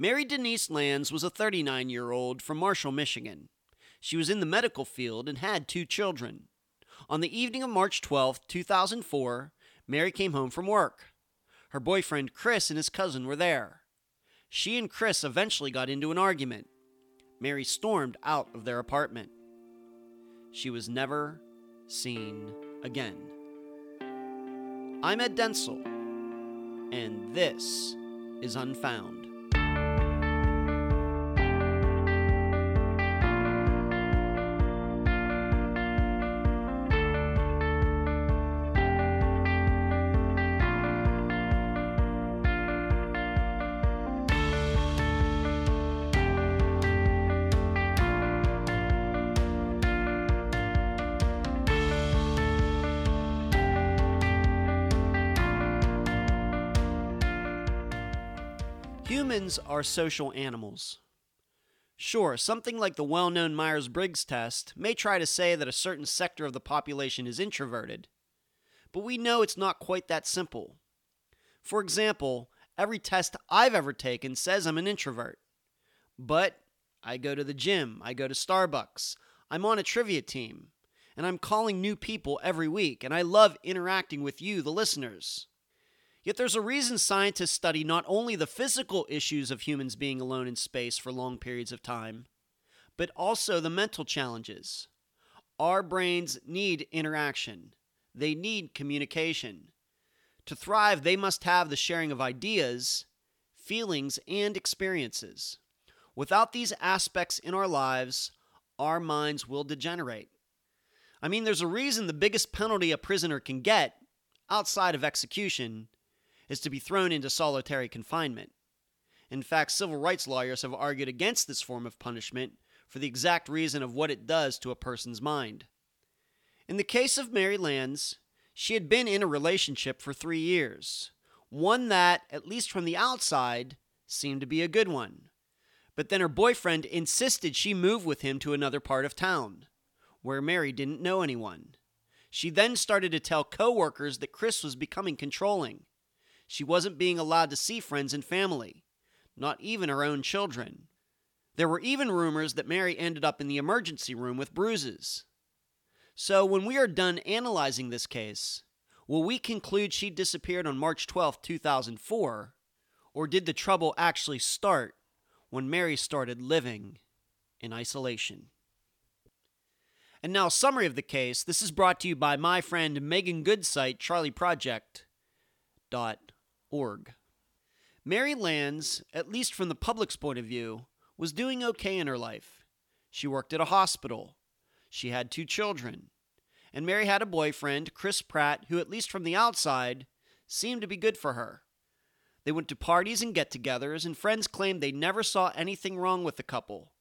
Mary Denise Lands was a 39 year old from Marshall, Michigan. She was in the medical field and had two children. On the evening of March 12, 2004, Mary came home from work. Her boyfriend Chris and his cousin were there. She and Chris eventually got into an argument. Mary stormed out of their apartment. She was never seen again. I'm Ed Dentzel, and this is Unfound. Are social animals. Sure, something like the well known Myers Briggs test may try to say that a certain sector of the population is introverted, but we know it's not quite that simple. For example, every test I've ever taken says I'm an introvert. But I go to the gym, I go to Starbucks, I'm on a trivia team, and I'm calling new people every week, and I love interacting with you, the listeners. Yet there's a reason scientists study not only the physical issues of humans being alone in space for long periods of time, but also the mental challenges. Our brains need interaction, they need communication. To thrive, they must have the sharing of ideas, feelings, and experiences. Without these aspects in our lives, our minds will degenerate. I mean, there's a reason the biggest penalty a prisoner can get, outside of execution, is to be thrown into solitary confinement. In fact, civil rights lawyers have argued against this form of punishment for the exact reason of what it does to a person's mind. In the case of Mary Lands, she had been in a relationship for three years, one that, at least from the outside, seemed to be a good one. But then her boyfriend insisted she move with him to another part of town, where Mary didn't know anyone. She then started to tell coworkers that Chris was becoming controlling she wasn't being allowed to see friends and family, not even her own children. There were even rumors that Mary ended up in the emergency room with bruises. So, when we are done analyzing this case, will we conclude she disappeared on March 12, 2004? Or did the trouble actually start when Mary started living in isolation? And now, summary of the case. This is brought to you by my friend Megan Goodsite, Charley Project. Dot org. Mary Lands, at least from the public's point of view, was doing okay in her life. She worked at a hospital. She had two children. And Mary had a boyfriend, Chris Pratt, who, at least from the outside, seemed to be good for her. They went to parties and get togethers, and friends claimed they never saw anything wrong with the couple.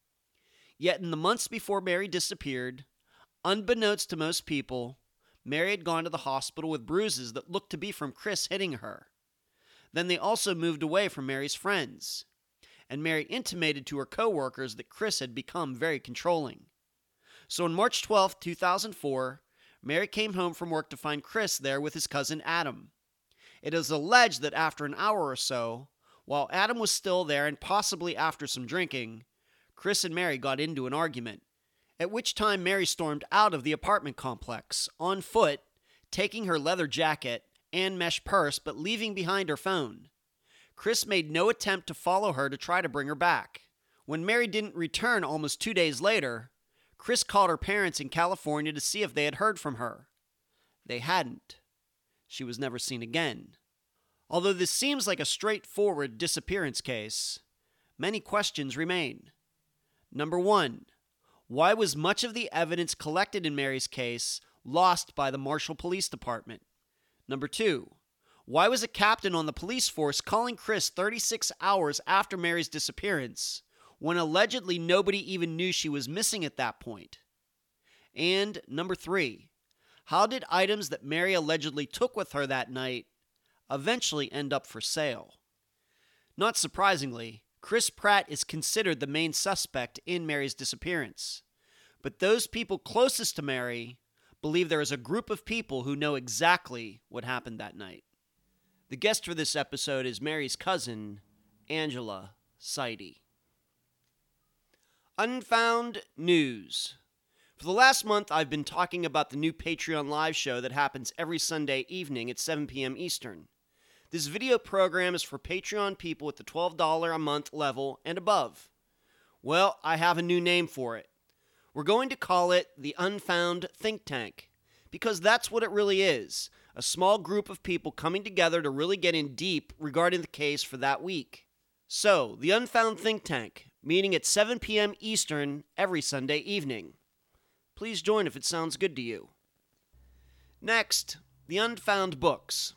Yet, in the months before Mary disappeared, unbeknownst to most people, Mary had gone to the hospital with bruises that looked to be from Chris hitting her. Then they also moved away from Mary's friends. And Mary intimated to her coworkers that Chris had become very controlling. So on March 12, 2004, Mary came home from work to find Chris there with his cousin Adam. It is alleged that after an hour or so, while Adam was still there and possibly after some drinking, Chris and Mary got into an argument, at which time Mary stormed out of the apartment complex on foot, taking her leather jacket and mesh purse, but leaving behind her phone. Chris made no attempt to follow her to try to bring her back. When Mary didn't return almost two days later, Chris called her parents in California to see if they had heard from her. They hadn't. She was never seen again. Although this seems like a straightforward disappearance case, many questions remain. Number one, why was much of the evidence collected in Mary's case lost by the Marshall Police Department? Number two, why was a captain on the police force calling Chris 36 hours after Mary's disappearance when allegedly nobody even knew she was missing at that point? And number three, how did items that Mary allegedly took with her that night eventually end up for sale? Not surprisingly, Chris Pratt is considered the main suspect in Mary's disappearance. But those people closest to Mary believe there is a group of people who know exactly what happened that night. The guest for this episode is Mary's cousin, Angela Seide. Unfound News. For the last month, I've been talking about the new Patreon live show that happens every Sunday evening at 7 p.m. Eastern. This video program is for Patreon people at the $12 a month level and above. Well, I have a new name for it. We're going to call it the Unfound Think Tank, because that's what it really is a small group of people coming together to really get in deep regarding the case for that week. So, the Unfound Think Tank, meeting at 7 p.m. Eastern every Sunday evening. Please join if it sounds good to you. Next, the Unfound Books.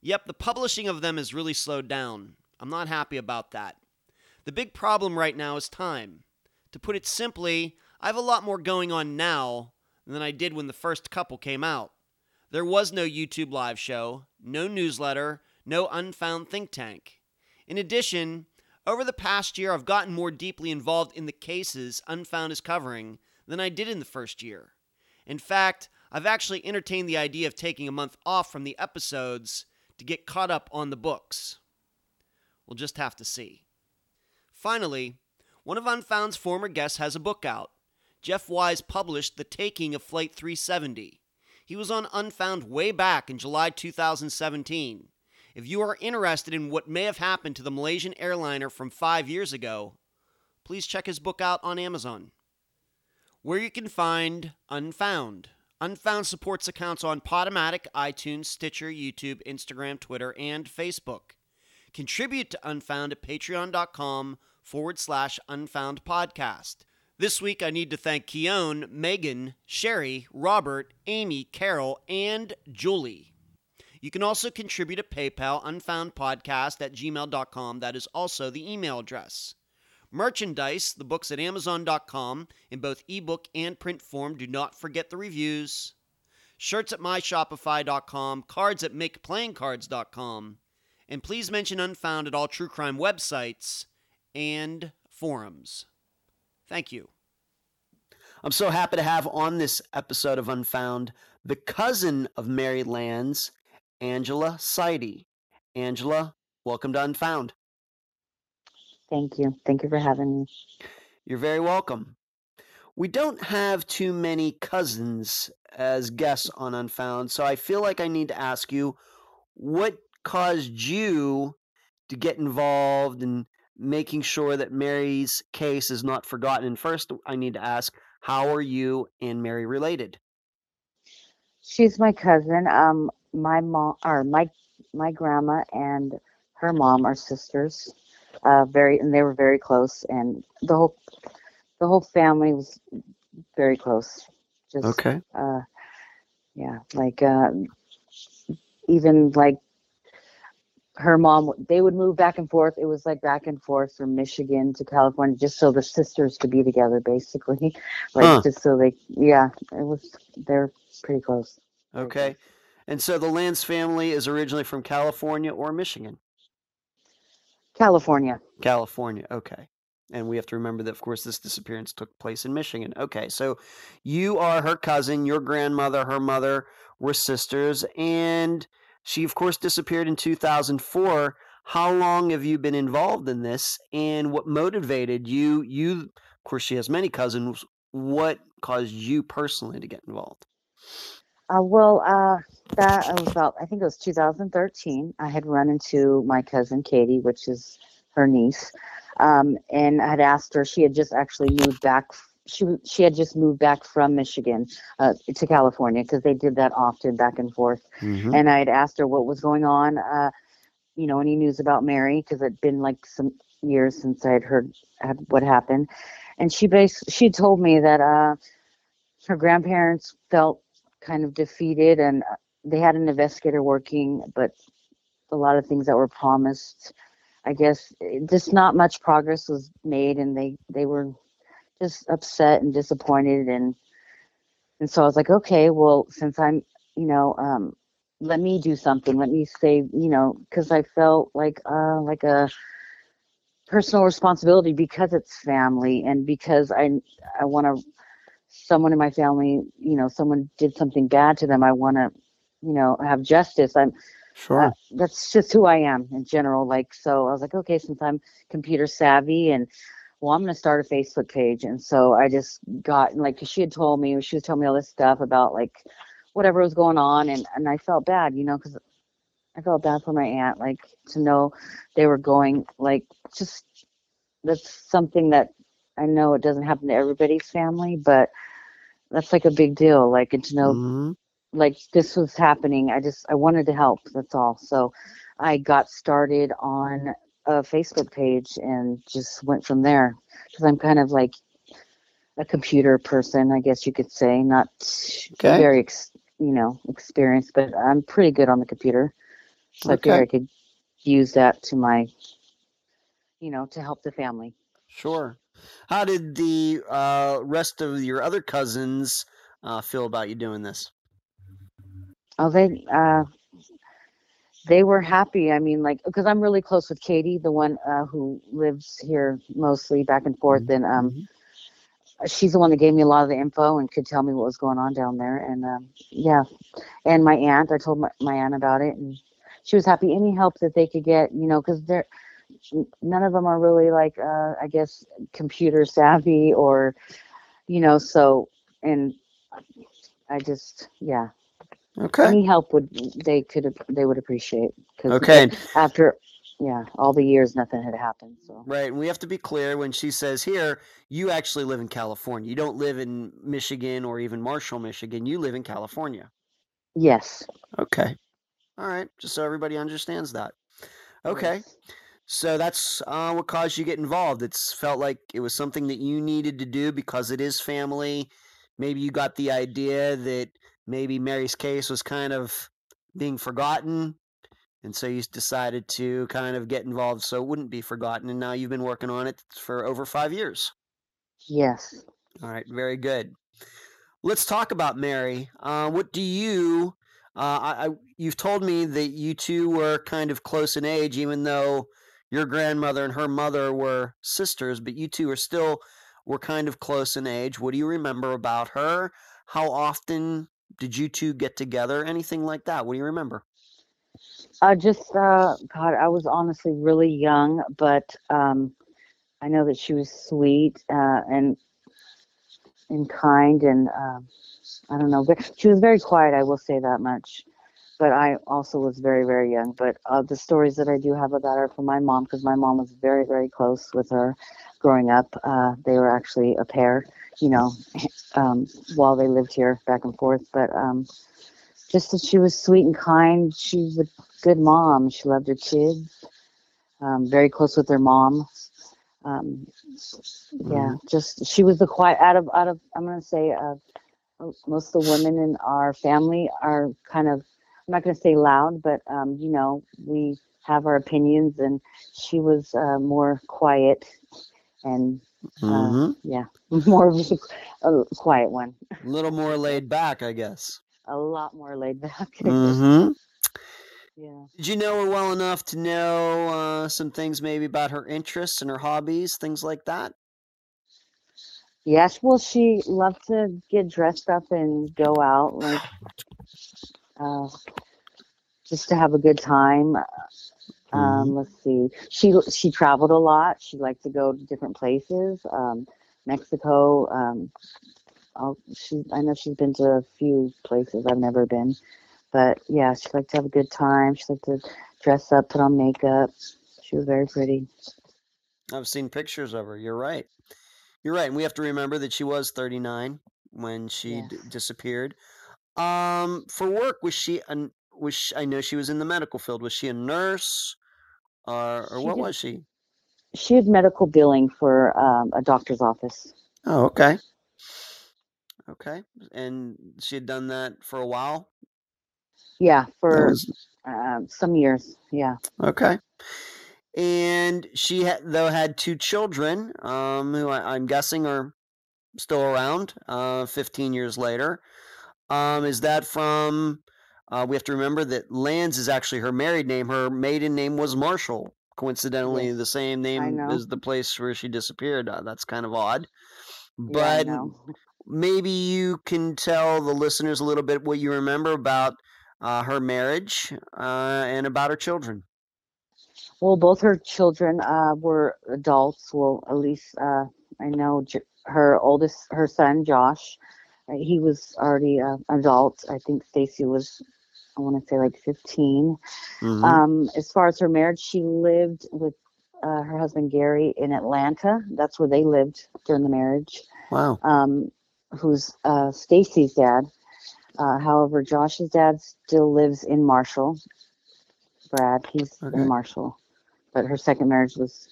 Yep, the publishing of them has really slowed down. I'm not happy about that. The big problem right now is time. To put it simply, I have a lot more going on now than I did when the first couple came out. There was no YouTube live show, no newsletter, no Unfound Think Tank. In addition, over the past year, I've gotten more deeply involved in the cases Unfound is covering than I did in the first year. In fact, I've actually entertained the idea of taking a month off from the episodes to get caught up on the books. We'll just have to see. Finally, one of Unfound's former guests has a book out. Jeff Wise published The Taking of Flight 370. He was on Unfound way back in July 2017. If you are interested in what may have happened to the Malaysian airliner from five years ago, please check his book out on Amazon where you can find Unfound. Unfound supports accounts on Podomatic, iTunes, Stitcher, YouTube, Instagram, Twitter, and Facebook. Contribute to Unfound at patreon.com forward slash unfound podcast. This week, I need to thank Keone, Megan, Sherry, Robert, Amy, Carol, and Julie. You can also contribute at PayPal, unfoundpodcast at gmail.com. That is also the email address. Merchandise, the books at Amazon.com in both ebook and print form. Do not forget the reviews. Shirts at MyShopify.com, cards at MakePlayingCards.com. And please mention Unfound at all true crime websites and forums. Thank you. I'm so happy to have on this episode of Unfound the cousin of Mary Lands, Angela Seide. Angela, welcome to Unfound. Thank you. Thank you for having me. You're very welcome. We don't have too many cousins as guests on Unfound, so I feel like I need to ask you what caused you to get involved in making sure that Mary's case is not forgotten. And first, I need to ask, how are you and Mary related? She's my cousin. Um, my mom, or my my grandma and her mom are sisters uh, very, and they were very close, and the whole the whole family was very close. Just okay. Uh, yeah, like uh, even like her mom they would move back and forth it was like back and forth from michigan to california just so the sisters could be together basically like huh. just so they yeah it was they're pretty close okay and so the Lands family is originally from california or michigan California. California. Okay. And we have to remember that, of course, this disappearance took place in Michigan. Okay. So you are her cousin, your grandmother, her mother were sisters, and she, of course, disappeared in 2004. How long have you been involved in this, and what motivated you? You, of course, she has many cousins. What caused you personally to get involved? Uh, well, uh, that was about, I think it was 2013. I had run into my cousin Katie, which is her niece, um, and I had asked her. She had just actually moved back. She she had just moved back from Michigan uh, to California because they did that often back and forth. Mm-hmm. And I had asked her what was going on. Uh, you know, any news about Mary because it'd been like some years since I had heard had what happened, and she basically she told me that uh, her grandparents felt kind of defeated and uh, they had an investigator working but a lot of things that were promised i guess eh, just not much progress was made and they they were just upset and disappointed and and so i was like okay well since i'm you know um let me do something let me say you know because i felt like uh like a personal responsibility because it's family and because i i want to someone in my family, you know, someone did something bad to them, I want to, you know, have justice. I'm Sure. uh, that's just who I am in general. Like, so I was like, okay, since I'm computer savvy and well, I'm going to start a Facebook page. And so I just got like, 'cause she had told me, she was telling me all this stuff about like whatever was going on. And, and I felt bad, you know, cause I felt bad for my aunt, like to know they were going like, just that's something that I know it doesn't happen to everybody's family, but that's like a big deal. Like, and to know Mhm. like this was happening i just i wanted to help that's all so i got started on a facebook page and just went from there because i'm kind of like a computer person i guess you could say not Okay. very ex, you know experienced but i'm pretty good on the computer so i figured i could use that to my you know to help the family Sure. How did the uh, rest of your other cousins uh, feel about you doing this? Oh, they uh, they were happy. I mean, like, because I'm really close with Katie, the one uh, who lives here mostly back and forth, and um, Mhm. she's the one that gave me a lot of the info and could tell me what was going on down there. And um, yeah, and my aunt, I told my, my aunt about it, and she was happy. Any help that they could get, you know, because they're none of them are really like, uh, I guess, computer savvy or, you know, so and I just, yeah, Okay. any help would they could they would appreciate because Okay. after yeah all the years nothing had happened so Right. And we have to be clear when she says here, you actually live in California. You don't live in Michigan or even Marshall, Michigan. You live in California. yes Okay. All right. Just so everybody understands that. Okay. yes. So that's uh, what caused you to get involved. It's felt like it was something that you needed to do because it is family. Maybe you got the idea that maybe Mary's case was kind of being forgotten. And so you decided to kind of get involved so it wouldn't be forgotten. And now you've been working on it for over five years. yes All right. Very good. Let's talk about Mary. Uh, what do you? Uh, I, I you've told me that you two were kind of close in age, even though your grandmother and her mother were sisters, but you two are still were kind of close in age. What do you remember about her? How often did you two get together? Anything like that? What do you remember? i just uh god i was honestly really young but um i know that she was sweet uh and and kind and um i don't know but she was very quiet i will say that much but i also was very very young but uh, the stories that i do have about her from my mom because my mom was very very close with her growing up uh, they were actually a pair you know um, while they lived here back and forth but um, just that she was sweet and kind. She was a good mom. She loved her kids um, very close with her mom. Um, yeah just she was the quiet out of out of i'm going to say uh, most of the women in our family are kind of i'm not going to say loud but um, you know we have our opinions and she was uh, more quiet and uh, hmm yeah more of a, a quiet one. A little more laid back, I guess. a lot more laid back. Hmm yeah. Did you know her well enough to know uh, some things maybe about her interests and her hobbies, things like that? yes well she loved to get dressed up and go out like uh, just to have a good time Um, let's see. She she traveled a lot. She liked to go to different places. Um, Mexico. Um, she I know she's been to a few places I've never been, but yeah, she liked to have a good time. She liked to dress up, put on makeup. She was very pretty. I've seen pictures of her. You're right. You're right. And we have to remember that she was 39 when she d- disappeared. Um, for work, was she an was she, I know she was in the medical field. Was she a nurse, or or what did. was she? She had medical billing for um, a doctor's office. Oh, okay. Okay. And she had done that for a while. Yeah, for was um, some years. Yeah. okay. And she had, though had two children, um, who I, I'm guessing are still around, uh, 15 years later. Um, is that from? Uh, we have to remember that Lands is actually her married name. Her maiden name was Marshall. Coincidentally, the same name as the place where she disappeared. Uh, that's kind of odd. But know. maybe you can tell the listeners a little bit what you remember about uh, her marriage, uh, and about her children. Well, both her children uh, were adults. Well, at least uh, I know J- her oldest, her son Josh, he was already an adult. I think Stacy was, I want to say like 15. Mhm. Um, as far as her marriage, she lived with uh, her husband Gary in Atlanta. That's where they lived during the marriage. wow. Um, who's uh, Stacy's dad. Uh, however, Josh's dad still lives in Marshall. Brad, he's Okay. in Marshall, but her second marriage was,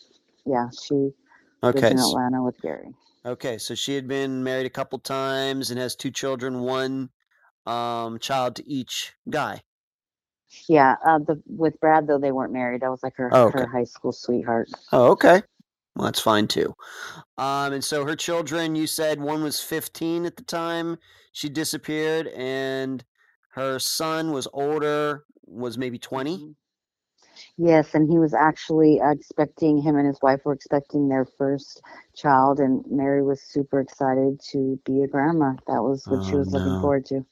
yeah, she lives Okay. in Atlanta with Gary. Okay. So she had been married a couple times and has two children, one um, child to each guy. Yeah, uh, the with Brad though they weren't married. That was like her Oh, okay. her high school sweetheart. Oh, okay. Well, that's fine too. Um, and so her children, you said one was 15 at the time she disappeared, and her son was older, was maybe 20. Mhm. Yes, and he was actually expecting him and his wife were expecting their first child, and Mary was super excited to be a grandma. That was what she Oh, was looking forward to.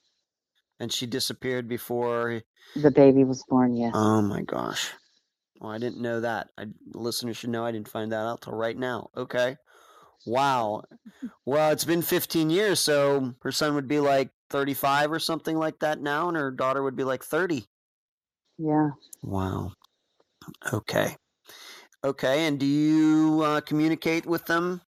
And she disappeared before. The baby was born. Yes. Oh my gosh. Well, I didn't know that. I, listeners should know I didn't find that out till right now. Okay. Wow. Well, it's been 15 years, so her son would be like 35 or something like that now, and her daughter would be like 30. yeah. Wow. Okay. Okay. And do you uh, communicate with them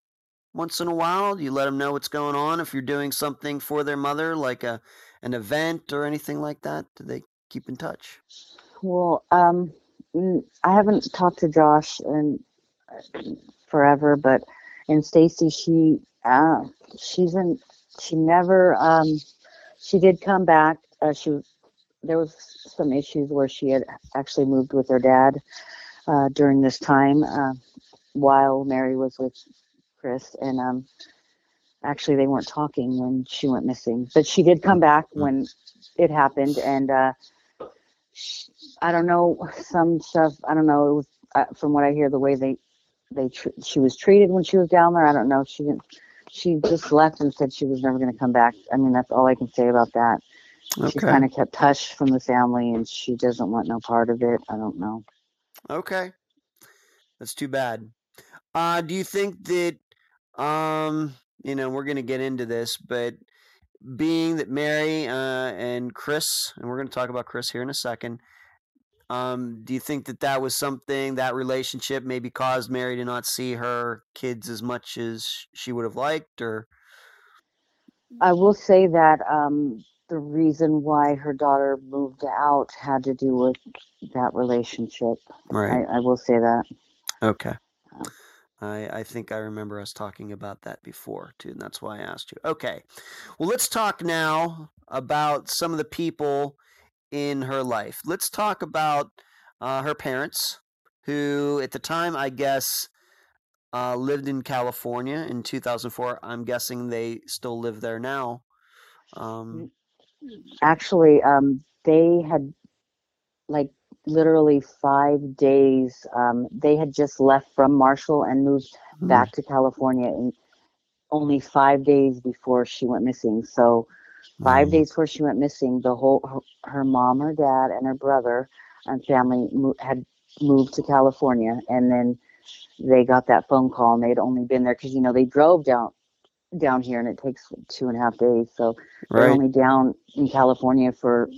once in a while? Do you let them know what's going on if you're doing something for their mother, like a an event or anything like that? Do they keep in touch? Well, um, I haven't talked to Josh in forever, but and Stacy, she uh, she's in. She never. Um, she did come back. Uh, she there was some issues where she had actually moved with her dad uh, during this time uh, while Mary was with Chris, and um, actually they weren't talking when she went missing. But she did come back when it happened, and. Uh, sh- I don't know some stuff. I don't know. It was uh, from what I hear, the way they they tr- she was treated when she was down there. I don't know. She didn't. She just left and said she was never going to come back. I mean, that's all I can say about that. She kind of kept hush from the family, and she doesn't want no part of it. I don't know. Okay. That's too bad. Uh, do you think that, um, you know, we're going to get into this, but being that Mary uh, and Chris, and we're going to talk about Chris here in a second, um, do you think that that was something, that relationship maybe caused Mary to not see her kids as much as she would have liked, or? I will say that um, the reason why her daughter moved out had to do with that relationship. Right. I, I will say that. Okay. Um, I, I think I remember us talking about that before too, and that's why I asked you. Okay. Well, let's talk now about some of the people in her life. Let's talk about uh, her parents, who at the time, I guess, uh, lived in California in 2004. I'm guessing they still live there now. Um, actually um they had like literally five days um they had just left from marshall and moved hmm, back to california in only five days before she went missing so five wow. days before she went missing the whole her, her mom her dad and her brother and family mo- had moved to california and then they got that phone call and they'd only been there because you know they drove down down here and it takes two and a half days so they're only down in California for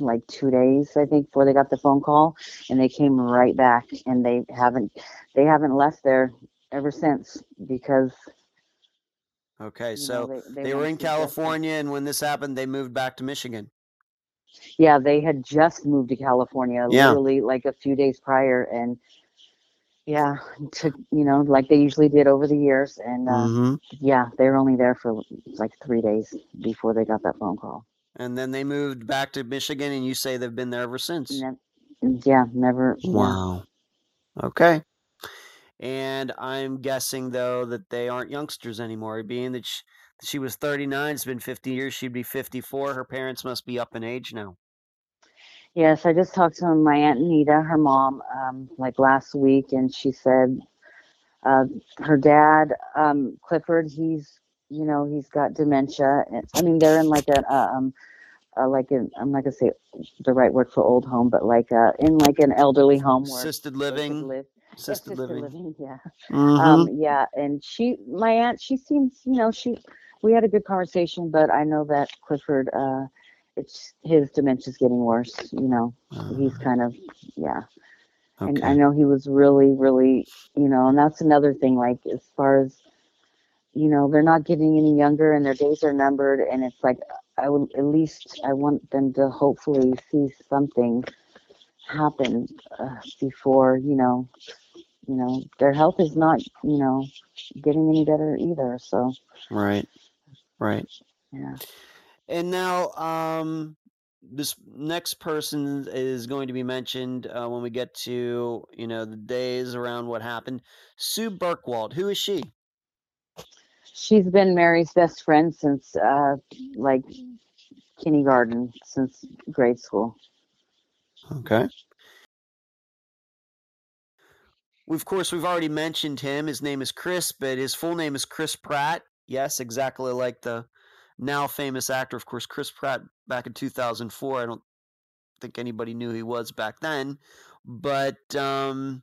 like two days, I think, before they got the phone call, and they came right back, and they haven't they haven't left there ever since because Okay. you know So they they were in. California, and when this happened, they moved back to Michigan. Yeah, they had just moved to California, Yeah. literally like a few days prior, and yeah, to you know like they usually did over the years, and uh, hmm yeah, they were only there for like three days before they got that phone call. And then they moved back to Michigan, and you say they've been there ever since. Ne- yeah, never. Yeah. Wow. Okay. And I'm guessing though that they aren't youngsters anymore, being that she, she was 39. It's been 50 years. She'd be 54. Her parents must be up in age now. Yes, I just talked to my aunt Nita, her mom, um, like last week, and she said uh, her dad, um, Clifford, he's, you know, he's got dementia. I mean, they're in like a, a, um, uh, like in I'm not gonna say the right word for old home, but like uh, in like an elderly home where Assisted living. live. Assisted assisted living. living, yeah. Mhm. Um, yeah, and she, my aunt, she seems, you know, she, we had a good conversation, but I know that Clifford, uh, it's his dementia's getting worse. You know, he's Uh, kind of, yeah. And I know he was really, really, you know, and that's another thing. Like as far as, you know, they're not getting any younger, and their days are numbered, and it's like I would at least I want them to hopefully see something happen uh, before, you know, you know, their health is not, you know, getting any better either. So Right. Right. yeah. And now, um, this next person is going to be mentioned uh, when we get to you know the days around what happened. Sue Burkwald. Who is she? She's been Mary's best friend since uh like kindergarten, since grade school. Okay. Of course, we've already mentioned him. His name is Chris, but his full name is Chris Pratt. Yes, exactly like the now famous actor. Of course, Chris Pratt back in 2004. I don't think anybody knew he was back then, but um,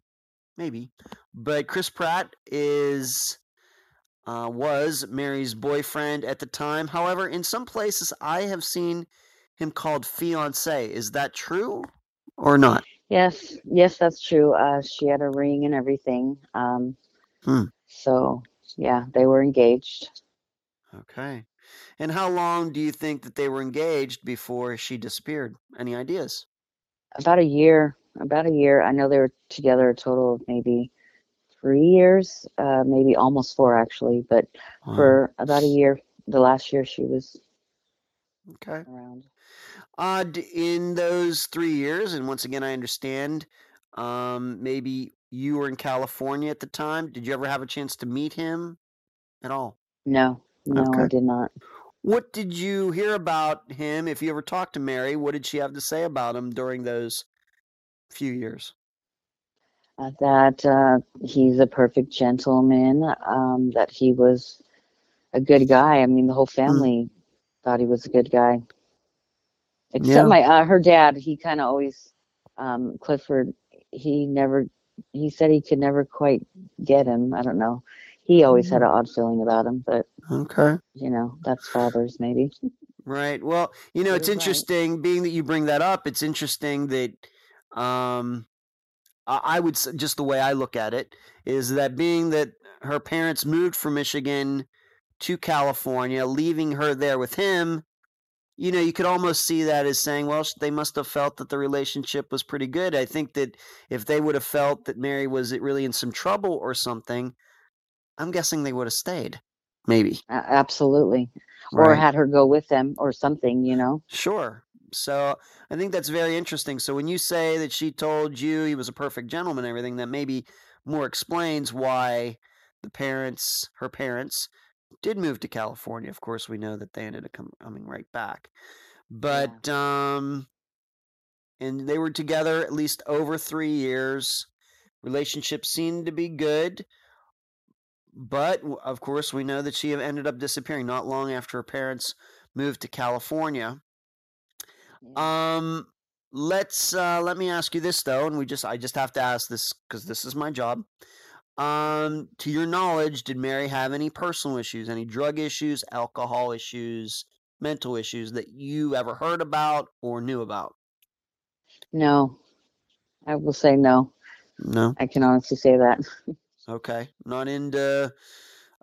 maybe. But Chris Pratt is uh, was Mary's boyfriend at the time. However, in some places I have seen him called fiance. Is that true or not? Yes, yes, that's true. Uh she had a ring and everything. Um Hmm. so yeah, they were engaged. Okay. And how long do you think that they were engaged before she disappeared? Any ideas? About a year. About a year. I know they were together a total of maybe three years, uh maybe almost four actually, but Wow. for about a year. The last year she was Okay. around. Uh, d- in those three years, and once again, I understand, um, maybe you were in California at the time. Did you ever have a chance to meet him at all? No, no, I did not. What did you hear about him? If you ever talked to Mary, what did she have to say about him during those few years? Uh, that uh, he's a perfect gentleman. Um, that he was a good guy. I mean, the whole family thought he was a good guy. Except Yeah. my uh, her dad. He kind of always um, Clifford. He never. He said he could never quite get him. I don't know. He always had an odd feeling about him, but Okay. you know, that's fathers maybe. Right. Well, you know, it's You're right. interesting. Being that you bring that up, it's interesting that um, I I would just the way I look at it is that being that her parents moved from Michigan to California, leaving her there with him. You know, you could almost see that as saying, well, they must have felt that the relationship was pretty good. I think that if they would have felt that Mary was really in some trouble or something, I'm guessing they would have stayed. Maybe. Absolutely. Or had her go with them or something. You know. Sure. So I think that's very interesting. So when you say that she told you he was a perfect gentleman and everything, that maybe more explains why the parents, her parents, did move to California. Of course, we know that they ended up coming right back. But um and they were together at least over 3 years. Relationship seemed to be good. But of course, we know that she ended up disappearing not long after her parents moved to California. Yeah. Um, let's uh, let me ask you this though, and we just I just have to ask this because this is my job. Um, to your knowledge, did Mary have any personal issues, any drug issues, alcohol issues, mental issues that you ever heard about or knew about? No, I will say no. No. I can honestly say that. Okay. Not into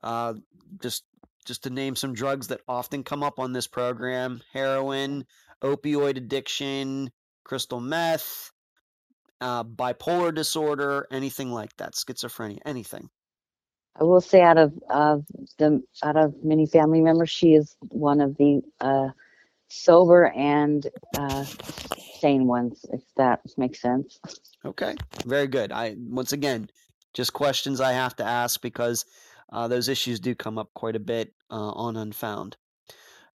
uh just just to name some drugs that often come up on this program, heroin, opioid addiction, crystal meth, uh, bipolar disorder, anything like that, schizophrenia, anything. I will say out of of the out of many family members, she is one of the uh, sober and uh, sane ones, if that makes sense. Okay, very good. I once again, just questions I have to ask because uh, those issues do come up quite a bit uh, on Unfound.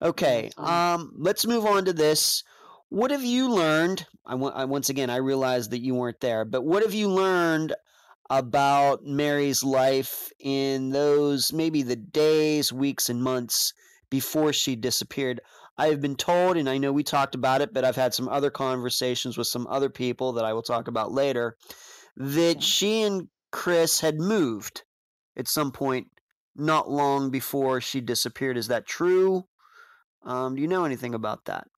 Okay, um, let's move on to this. What have you learned? I, wa- I once again I realized that you weren't there, but what have you learned about Mary's life in those maybe the days, weeks, and months before she disappeared? I have been told, and I know we talked about it, but I've had some other conversations with some other people that I will talk about later, that she and Chris had moved at some point not long before she disappeared. Is that true? Um, do you know anything about that?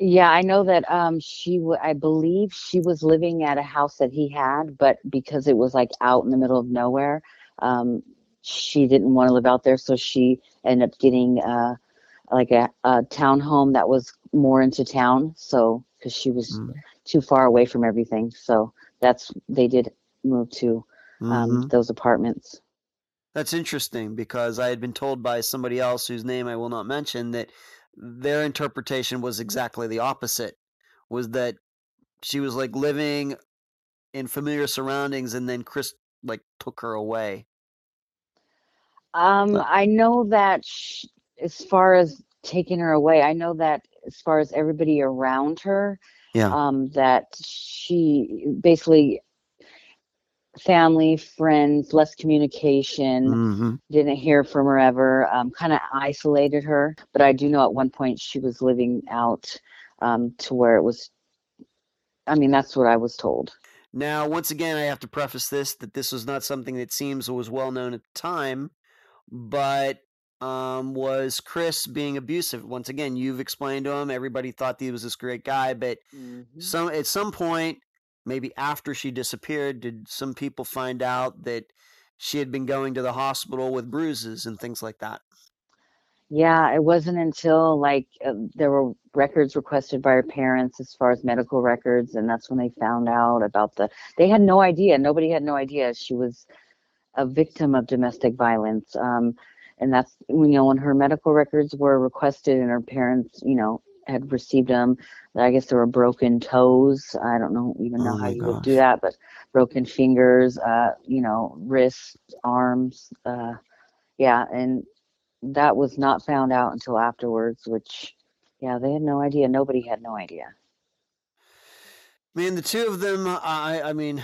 Yeah, I know that um she w- I believe she was living at a house that he had, but because it was like out in the middle of nowhere, um she didn't want to live out there, so she ended up getting uh like a, a townhome that was more into town, so because she was Mm. too far away from everything. So that's they did move to um Mhm. those apartments. That's interesting because I had been told by somebody else whose name I will not mention that their interpretation was exactly the opposite. Was that she was like living in familiar surroundings and then Chris like took her away. Um, Uh, I know that sh as far as taking her away, I know that as far as everybody around her, Yeah. um, that she basically family, friends, less communication, Mhm. didn't hear from her ever, um, kind of isolated her. But I do know at one point she was living out um, to where it was, I mean, that's what I was told. Now, once again, I have to preface this that this was not something that seems was well known at the time, but um, was Chris being abusive? Once again, you've explained to him. Everybody thought that he was this great guy, but Mhm. some at some point, maybe after she disappeared, did some people find out that she had been going to the hospital with bruises and things like that? Yeah, it wasn't until like uh, there were records requested by her parents as far as medical records, and that's when they found out about the. They had no idea. Nobody had no idea she was a victim of domestic violence. Um, and that's you know when her medical records were requested and her parents, you know, had received them. I guess there were broken toes. I don't know even know Oh how you would do that, but broken fingers, uh, you know, wrists, arms, uh, yeah, and that was not found out until afterwards, which, yeah, they had no idea. Nobody had no idea. Man, the two of them, I I mean,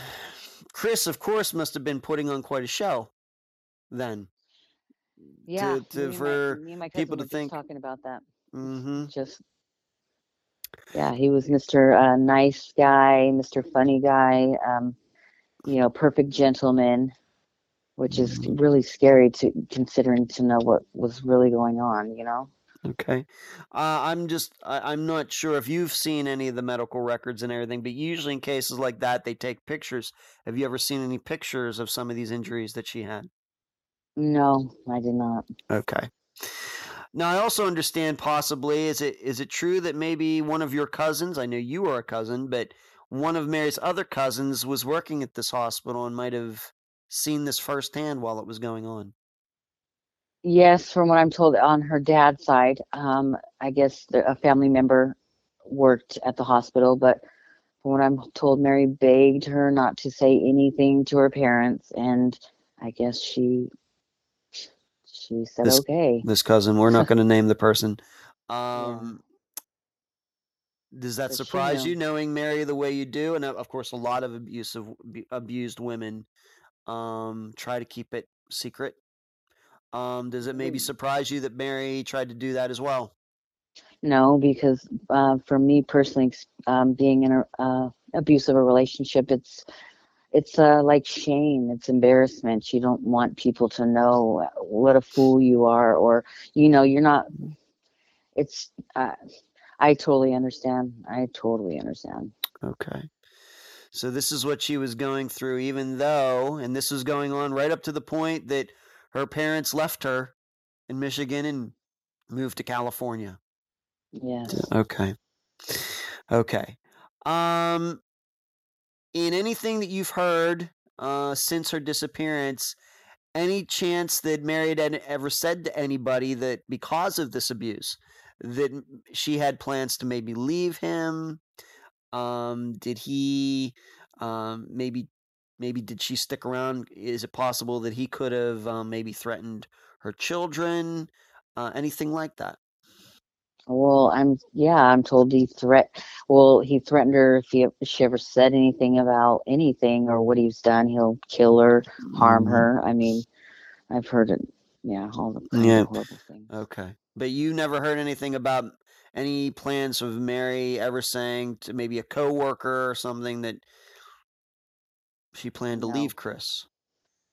Chris, of course, must have been putting on quite a show then Yeah, to to me and my for me and my people to think. talking about that. hmm Just yeah, he was Mr. Uh, nice guy, Mr. Funny guy, um, you know, perfect gentleman, which is Mhm. really scary to considering to know what was really going on, you know. Okay. Uh, I'm just, I, I'm not sure if you've seen any of the medical records and everything, but usually in cases like that, they take pictures. Have you ever seen any pictures of some of these injuries that she had? No, I did not. Okay. Now, I also understand possibly, is it is it true that maybe one of your cousins, I know you are a cousin, but one of Mary's other cousins was working at this hospital and might have seen this firsthand while it was going on? Yes, from what I'm told on her dad's side, um, I guess a family member worked at the hospital, but from what I'm told, Mary begged her not to say anything to her parents, and I guess she she said This okay. this cousin, we're not going to name the person. Yeah, Um, does that but surprise you knowing Mary the way you do? And of of course, a lot of abusive, abused women um, try to keep it secret. Um, does it maybe Mm, surprise you that Mary tried to do that as well? No, because uh, for me personally, um, being in a uh, abusive relationship, it's it's uh, like shame, it's embarrassment. You don't want people to know what a fool you are, or you know, you're not. It's uh, I totally understand. I totally understand. Okay. So this is what she was going through, even though, and this was going on right up to the point that her parents left her in Michigan and moved to California. Yes. Okay. Okay. Um, in anything that you've heard uh, since her disappearance, any chance that Mary had ever said to anybody that because of this abuse, that she had plans to maybe leave him? Um, did he, um, maybe, maybe did she stick around? Is it possible that he could have um, maybe threatened her children? Uh, anything like that? Well, I'm yeah, I'm told he threat. Well, he threatened her if he if she ever said anything about anything or what he's done, he'll kill her, harm hmm her. I mean, I've heard it yeah, all the Yeah. horrible things. Okay. But you never heard anything about any plans of Mary ever saying to maybe a coworker or something that she planned to No. leave Chris?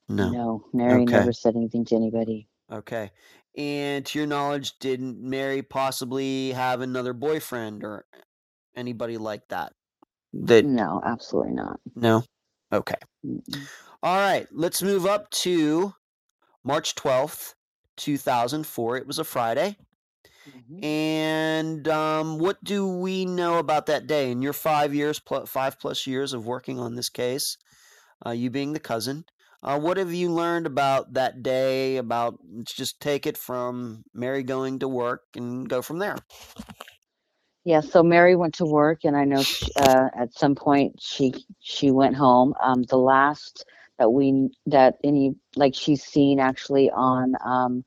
No. No, Mary Okay. never said anything to anybody. Okay. And to your knowledge, didn't Mary possibly have another boyfriend or anybody like that? That No, absolutely not. no. Okay. Mm-mm. All right. Let's move up to March 12th, 2004. It was a Friday. Mhm. And um, what do we know about that day in your five years, plus, five plus years of working on this case? Uh, you being the cousin, uh, what have you learned about that day? About let's just take it from Mary going to work and go from there. Yeah, so Mary went to work, and I know she, uh, at some point she she went home. Um, the last that we that any like she's seen actually on um,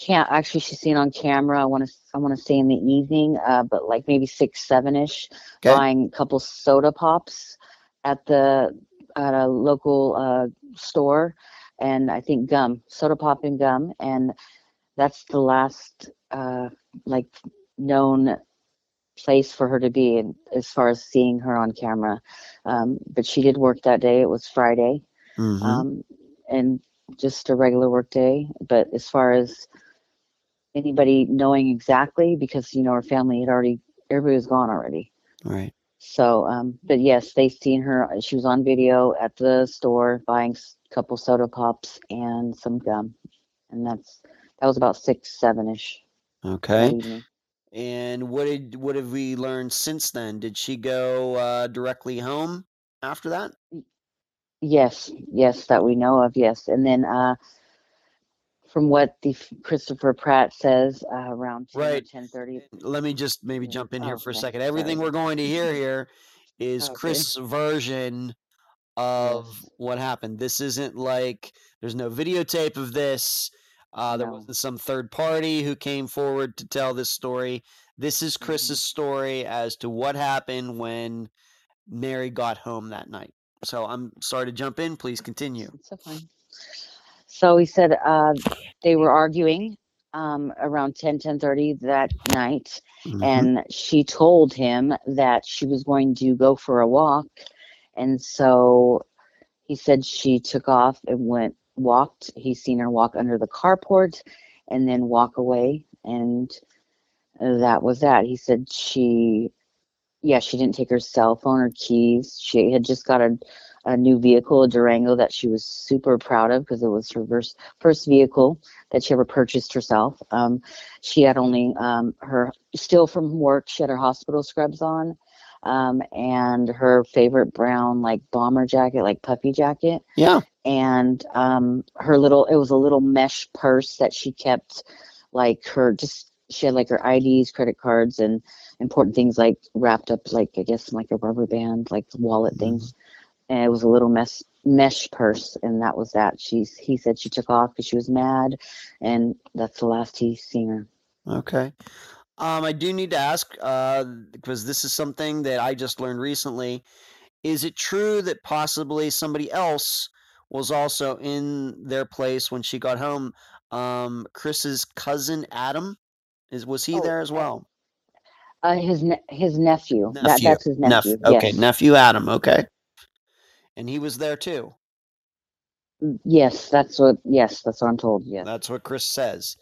can't actually she's seen on camera. I want to I want to say in the evening, uh, but like maybe six seven ish, Okay. buying a couple soda pops at the at a local uh, store, and I think gum, soda pop and gum, and that's the last uh, like known place for her to be and as far as seeing her on camera. Um, but she did work that day. It was friday. Mhm. um, and just a regular work day. But as far as anybody knowing exactly because you know her family had already everybody was gone already. Right. So um, but yes they seen her she was on video at the store buying a couple soda pops and some gum and that's that was about six seven ish Okay. And what did what have we learned since then? Did she go uh, directly home after that? Yes, yes, that we know of. Yes, and then uh, from what the Christopher Pratt says, uh, around ten or Right. ten thirty. Let me just maybe jump in here for a second. Everything Sorry. we're going to hear here is Okay. Chris' version of Yes. what happened. This isn't like there's no videotape of this. Uh, there No. wasn't some third party who came forward to tell this story. This is Mm-hmm. Chris's story as to what happened when Mary got home that night. So I'm sorry to jump in. Please continue. It's so fine. So he said uh, they were arguing um, around 10, 10.30 that night, Mhm. and she told him that she was going to go for a walk, and so he said she took off and went walked. He's seen her walk under the carport, and then walk away, and that was that. He said she, yeah, she didn't take her cell phone or keys. She had just got a a new vehicle, a Durango, that she was super proud of because it was her first, first vehicle that she ever purchased herself. Um, she had only um, her still from work. She had her hospital scrubs on, um, and her favorite brown like bomber jacket, like puffy jacket, Yeah. and um, her little. It was a little mesh purse that she kept, like her just. She had like her IDs, credit cards, and important things like wrapped up, like I guess like a rubber band, like wallet Mhm. things and it was a little mesh mesh purse and that was that she's he said she took off because she was mad and that's the last he's seen her Okay. Um, I do need to ask uh, because this is something that I just learned recently. Is it true that possibly somebody else was also in their place when she got home? Um, Chris's cousin Adam is was he Oh, there as well? uh his ne- his nephew, that that's his Neph- nephew okay, yes nephew Adam. Okay, and he was there too. Yes that's what yes that's what i'm told yes That's what Chris says.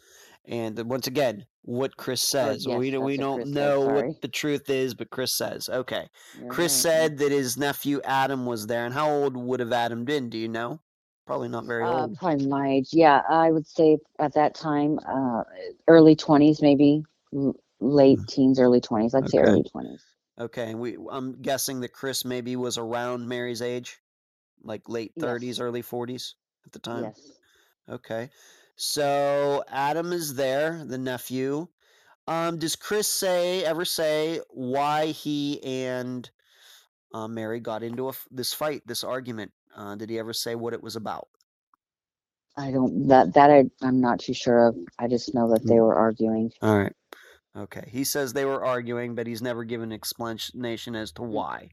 And once again, what Chris says. yes, we don't we don't Chris know what the truth is, but Chris says. Okay. You're Chris right. said that his nephew Adam was there. And how old would have Adam been? Do you know? Probably not very uh, old. probably my age yeah i would say at that time uh early 20s maybe late teens early 20s i'd say Mm. Early 20s Okay. We I'm guessing that Chris maybe was around Mary's age, like late Yes. 30s, early 40s at the time. yes Okay. So Adam is there, the nephew. Um, does Chris say ever say why he and uh, Mary got into a this fight, this argument? Uh, did he ever say what it was about? i don't that that I, i'm not too sure of i just know that Mm. they were arguing All right. Okay. He says they were arguing, but he's never given explanation as to why.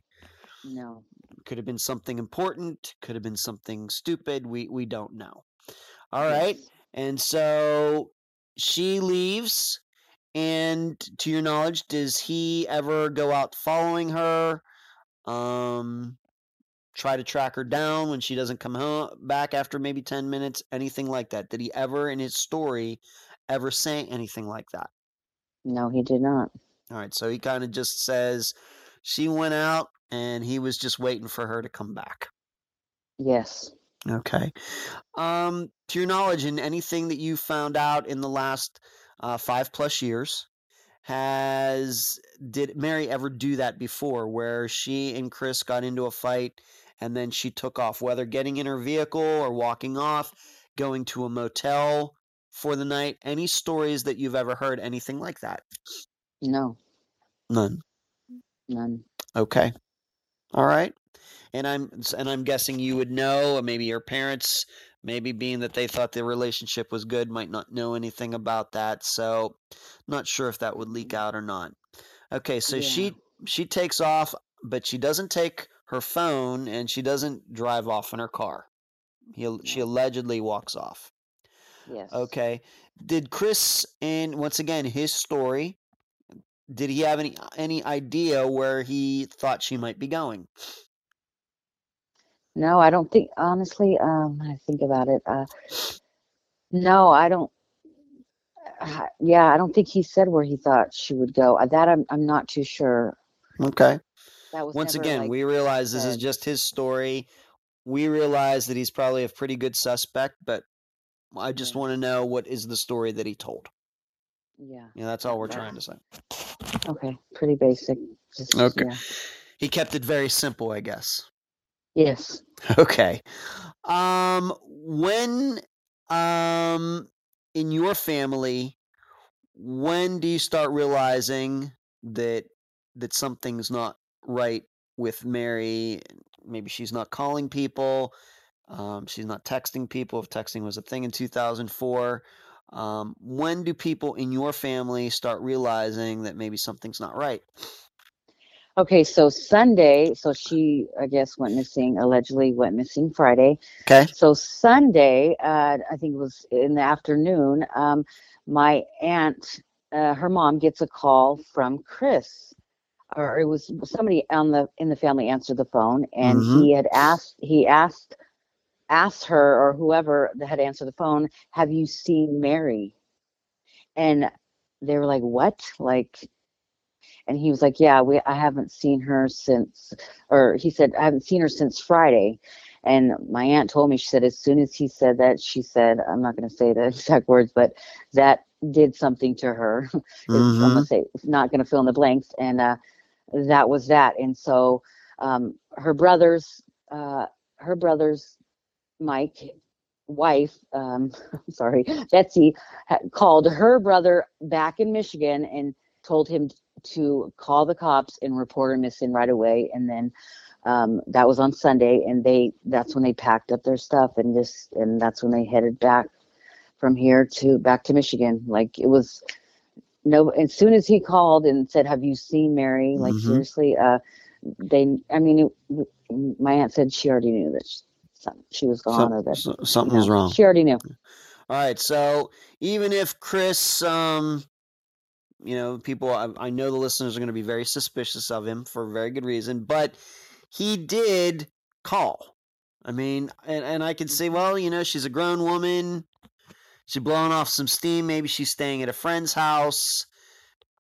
no Could have been something important. Could have been something stupid. We we don't know. All right. yes. And so she leaves. And to your knowledge, does he ever go out following her? Um, try to track her down when she doesn't come home back after maybe 10 minutes? Anything like that? Did he ever in his story ever say anything like that? No, he did not. All right. So he kind of just says she went out and he was just waiting for her to come back. Yes. Okay. Um, to your knowledge, in anything that you found out in the last uh, five plus years, has did Mary ever do that before, where she and Chris got into a fight and then she took off, whether getting in her vehicle or walking off, going to a motel for the night? Any stories that you've ever heard, anything like that? No. None. None. Okay. All right. And I'm and I'm guessing you would know, or maybe your parents, maybe being that they thought the relationship was good, might not know anything about that. So, not sure if that would leak mm. out or not. Okay, so Yeah. she she takes off, but she doesn't take her phone, and she doesn't drive off in her car. He, she allegedly walks off. Yes. Okay. Did Chris, and once again, his story, did he have any any idea where he thought she might be going? No, I don't think honestly, um, I think about it. Uh, no, I don't. Uh, yeah, I don't think he said where he thought she would go. Uh, That I'm I'm not too sure. Okay. That was Once again, like, we realize this is just his story. We realize that he's probably a pretty good suspect, but I just want to know what is the story that he told. Yeah. Yeah, that's all we're trying to say. Okay. Pretty basic. Just, Okay. Yeah. He kept it very simple, I guess. Yes. Okay. Um when um in your family when do you start realizing that that something's not right with Mary? Maybe she's not calling people. Um, she's not texting people if texting was a thing in 2004. Um, when do people in your family start realizing that maybe something's not right? Okay. So Sunday, so she, I guess, went missing. Allegedly went missing Friday. Okay. So Sunday, uh, I think it was in the afternoon. Um, my aunt, uh, her mom gets a call from Chris, or it was somebody on the in the family answered the phone, and Mhm. he had asked he asked asked her or whoever that had answered the phone, "Have you seen Mary?" And they were like, "What?" Like, and he was like, "Yeah, we I haven't seen her since," or he said, "I haven't seen her since Friday." And my aunt told me, she said, as soon as he said that, she said, I'm not going to say the exact words, but that did something to her. It's- I'm going to say, not going to fill in the blanks. And uh, that was that. And so um, her brother's, uh, her brother's Mike wife, um, I'm sorry, Betsy, called her brother back in Michigan and told him to call the cops and report her missing right away. And then um, that was on Sunday, and they that's when they packed up their stuff and just and that's when they headed back from here to back to Michigan. Like it was no. As soon as he called and said, "Have you seen Mary?" Like Mhm. seriously, uh, they. I mean, it, my aunt said she already knew that she, some- she was gone Some- or that so- something was know, wrong. She already knew. All right. So even if Chris, um, you know, people, I, I know the listeners are going to be very suspicious of him for a very good reason, but he did call. I mean, and, and I could say, well, you know, she's a grown woman. She's blowing off some steam. Maybe she's staying at a friend's house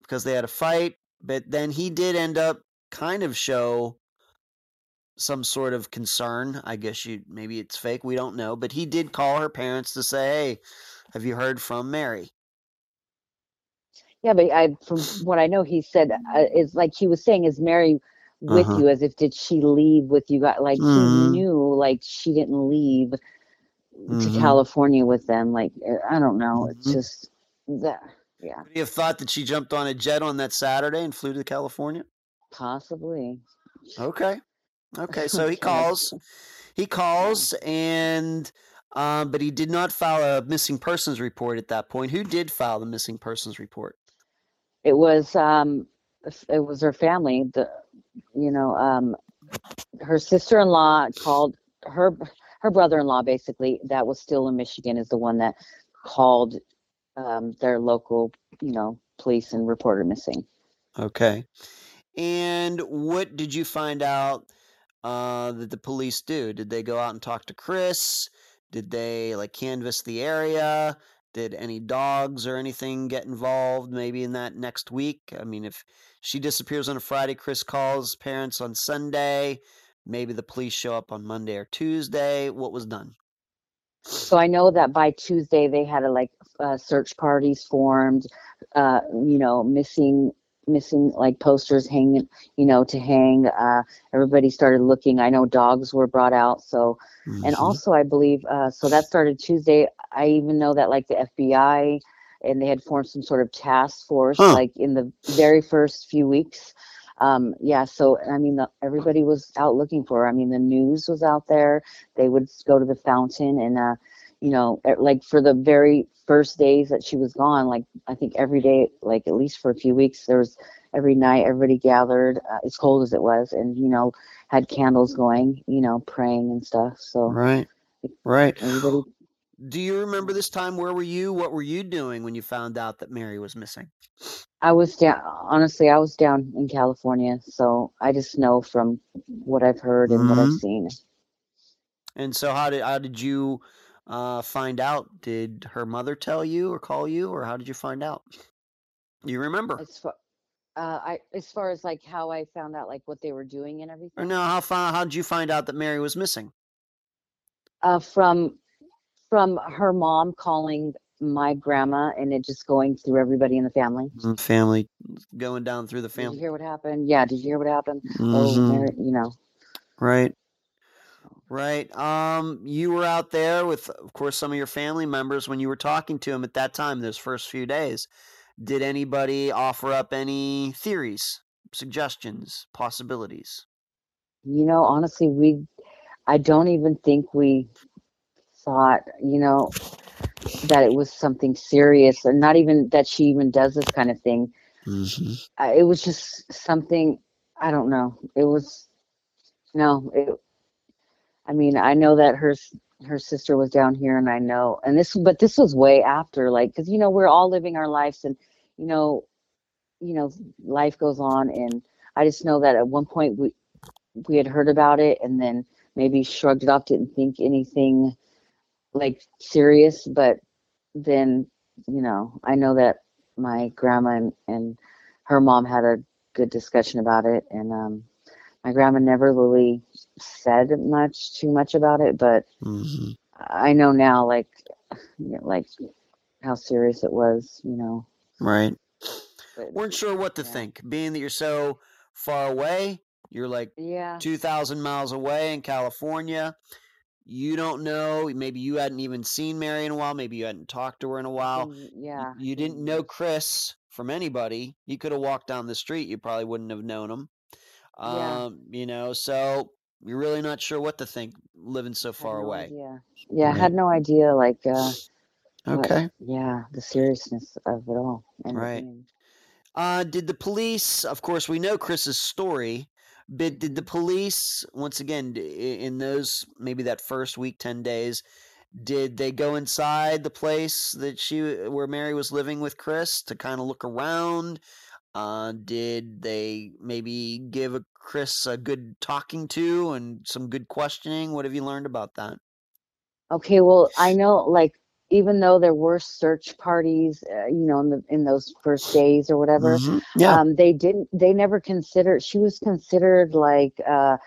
because they had a fight. But then he did end up kind of show some sort of concern. I guess you maybe it's fake. We don't know. But he did call her parents to say, hey, have you heard from Mary? Yeah, but I, from what I know, he said uh, is like he was saying, "Is Mary with Uh-huh. you?" As if did she leave with you Got Like Mhm. he knew, like she didn't leave Mhm. to California with them. Like uh, I don't know. It's Mhm. just that. Yeah, Would you have thought that she jumped on a jet on that Saturday and flew to California? possibly. Okay. Okay. So he calls. He calls and um, but he did not file a missing persons report at that point. Who did file the missing persons report? It was um, it was her family. The you know um, her sister-in-law called her her brother-in-law basically that was still in Michigan is the one that called um, their local, you know, police and reported missing. Okay. And what did you find out uh, that the police do? Did they go out and talk to Chris? Did they like canvass the area? Did any dogs or anything get involved maybe in that next week? I mean, if she disappears on a Friday, Chris calls parents on Sunday. Maybe the police show up on Monday or Tuesday. What was done? So I know that by Tuesday they had a like uh, search parties formed, uh, you know, missing missing like posters hanging, you know, to hang. Uh, everybody started looking. I know dogs were brought out. So, mm-hmm. and also I believe uh, so that started Tuesday. I even know that like the FBI and they had formed some sort of task force huh. like in the very first few weeks um, yeah, so I mean, the, everybody was out looking for her. I mean, the news was out there. They would go to the fountain, and uh, you know, like for the very first days that she was gone, like I think every day, like at least for a few weeks, there was every night everybody gathered, uh, as cold as it was, and you know, had candles going, you know, praying and stuff. So right, right. Everybody. Do you remember this time? Where were you? What were you doing when you found out that Mary was missing? I was down. Honestly, I was down in California, so I just know from what I've heard and mm-hmm. what I've mm-hmm. seen. And so, how did how did you uh, find out? Did her mother tell you or call you, or how did you find out? You remember? As far, uh, I as far as like how I found out, like what they were doing and everything. Or no, how far, how did you find out that Mary was missing? Uh, from from her mom calling my grandma and it just going through everybody in the family. Family going down through the family. Did you hear what happened? Yeah. Did you hear what happened? Oh, mm-hmm. Oh, you know. Right. Right. Um, you were out there with, of course, some of your family members when you were talking to them at that time, those first few days. Did anybody offer up any theories, suggestions, possibilities? You know, honestly, we, I don't even think we thought, you know, that it was something serious and not even that she even does this kind of thing mm-hmm. uh, it was just something i don't know it was no it, i mean i know that her her sister was down here and i know and this but this was way after like because you know we're all living our lives and you know you know life goes on and i just know that at one point we we had heard about it and then maybe shrugged it off didn't think anything like serious, but then, you know, I know that my grandma and, and her mom had a good discussion about it and um my grandma never really said much too much about it but mm-hmm. i know now like you know, like how serious it was you know. Right. But, weren't sure what to yeah. think being that you're so far away you're like yeah. 2000 miles away in california. You don't know maybe you hadn't even seen mary in a while maybe you hadn't talked to her in a while. Mm, yeah you, you didn't know mm-hmm. chris from anybody. He could have walked down the street you probably wouldn't have known him yeah. um you know so you're really not sure what to think living so far no away. yeah yeah i had no idea like uh okay. what, yeah the seriousness of it all and, right. uh did the police of course we know chris's story but did the police, once again, in those maybe that first week, 10 days, did they go inside the place that she where Mary was living with Chris to kind of look around? Uh, did they maybe give a Chris a good talking to and some good questioning? What have you learned about that? Okay, well, I know like even though there were search parties, uh, you know, in the in those first days or whatever, mm-hmm. yeah. um, they didn't. They never considered. She was considered like uh,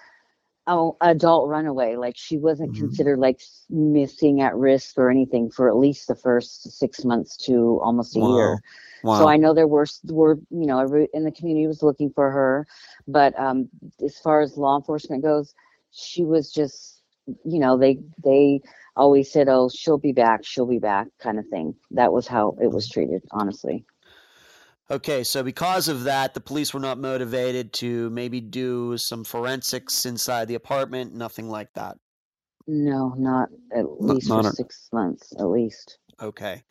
a adult runaway. Like she wasn't mm-hmm. considered like missing at risk or anything for at least the first six months to almost a wow. year. Wow. So I know there were were you know every in the community was looking for her, but um, as far as law enforcement goes, she was just you know they they always said, "Oh, she'll be back, she'll be back," kind of thing. That was how it was treated, honestly. Okay, so because of that, the police were not motivated to maybe do some forensics inside the apartment, nothing like that. No, not at least not, for not six months, at least. Okay.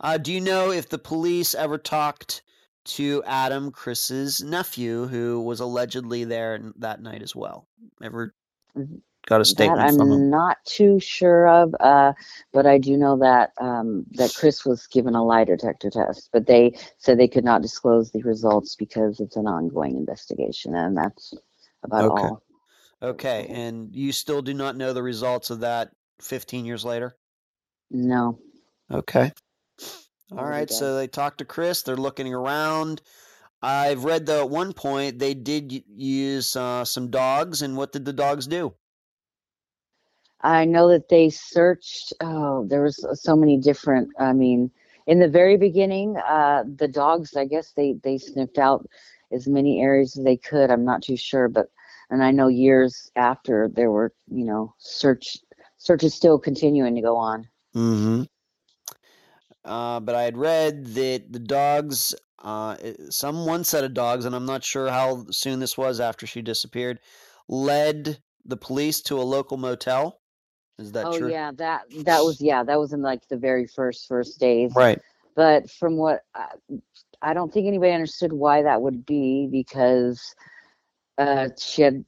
Uh, do you know if the police ever talked to Adam, Chris's nephew, who was allegedly there that night as well? Ever got a statement that from I'm him. not too sure of, uh, but I do know that um, that Chris was given a lie detector test, but they said they could not disclose the results because it's an ongoing investigation, and that's about Okay. all. Okay, and you still do not know the results of that 15 years later? No. Okay. All right. So they talked to Chris. They're looking around. I've read though at one point they did use uh, some dogs, and what did the dogs do? I know that they searched. Oh, there was so many different. I mean, in the very beginning, uh, the dogs. I guess they they sniffed out as many areas as they could. I'm not too sure, but and I know years after there were, you know, search searches still continuing to go on. Mm-hmm. Uh, but I had read that the dogs, uh, some one set of dogs, and I'm not sure how soon this was after she disappeared, led the police to a local motel. Is that oh true? yeah, that that was yeah, that was in like the very first first days. Right. But from what I, I don't think anybody understood why that would be because uh, she had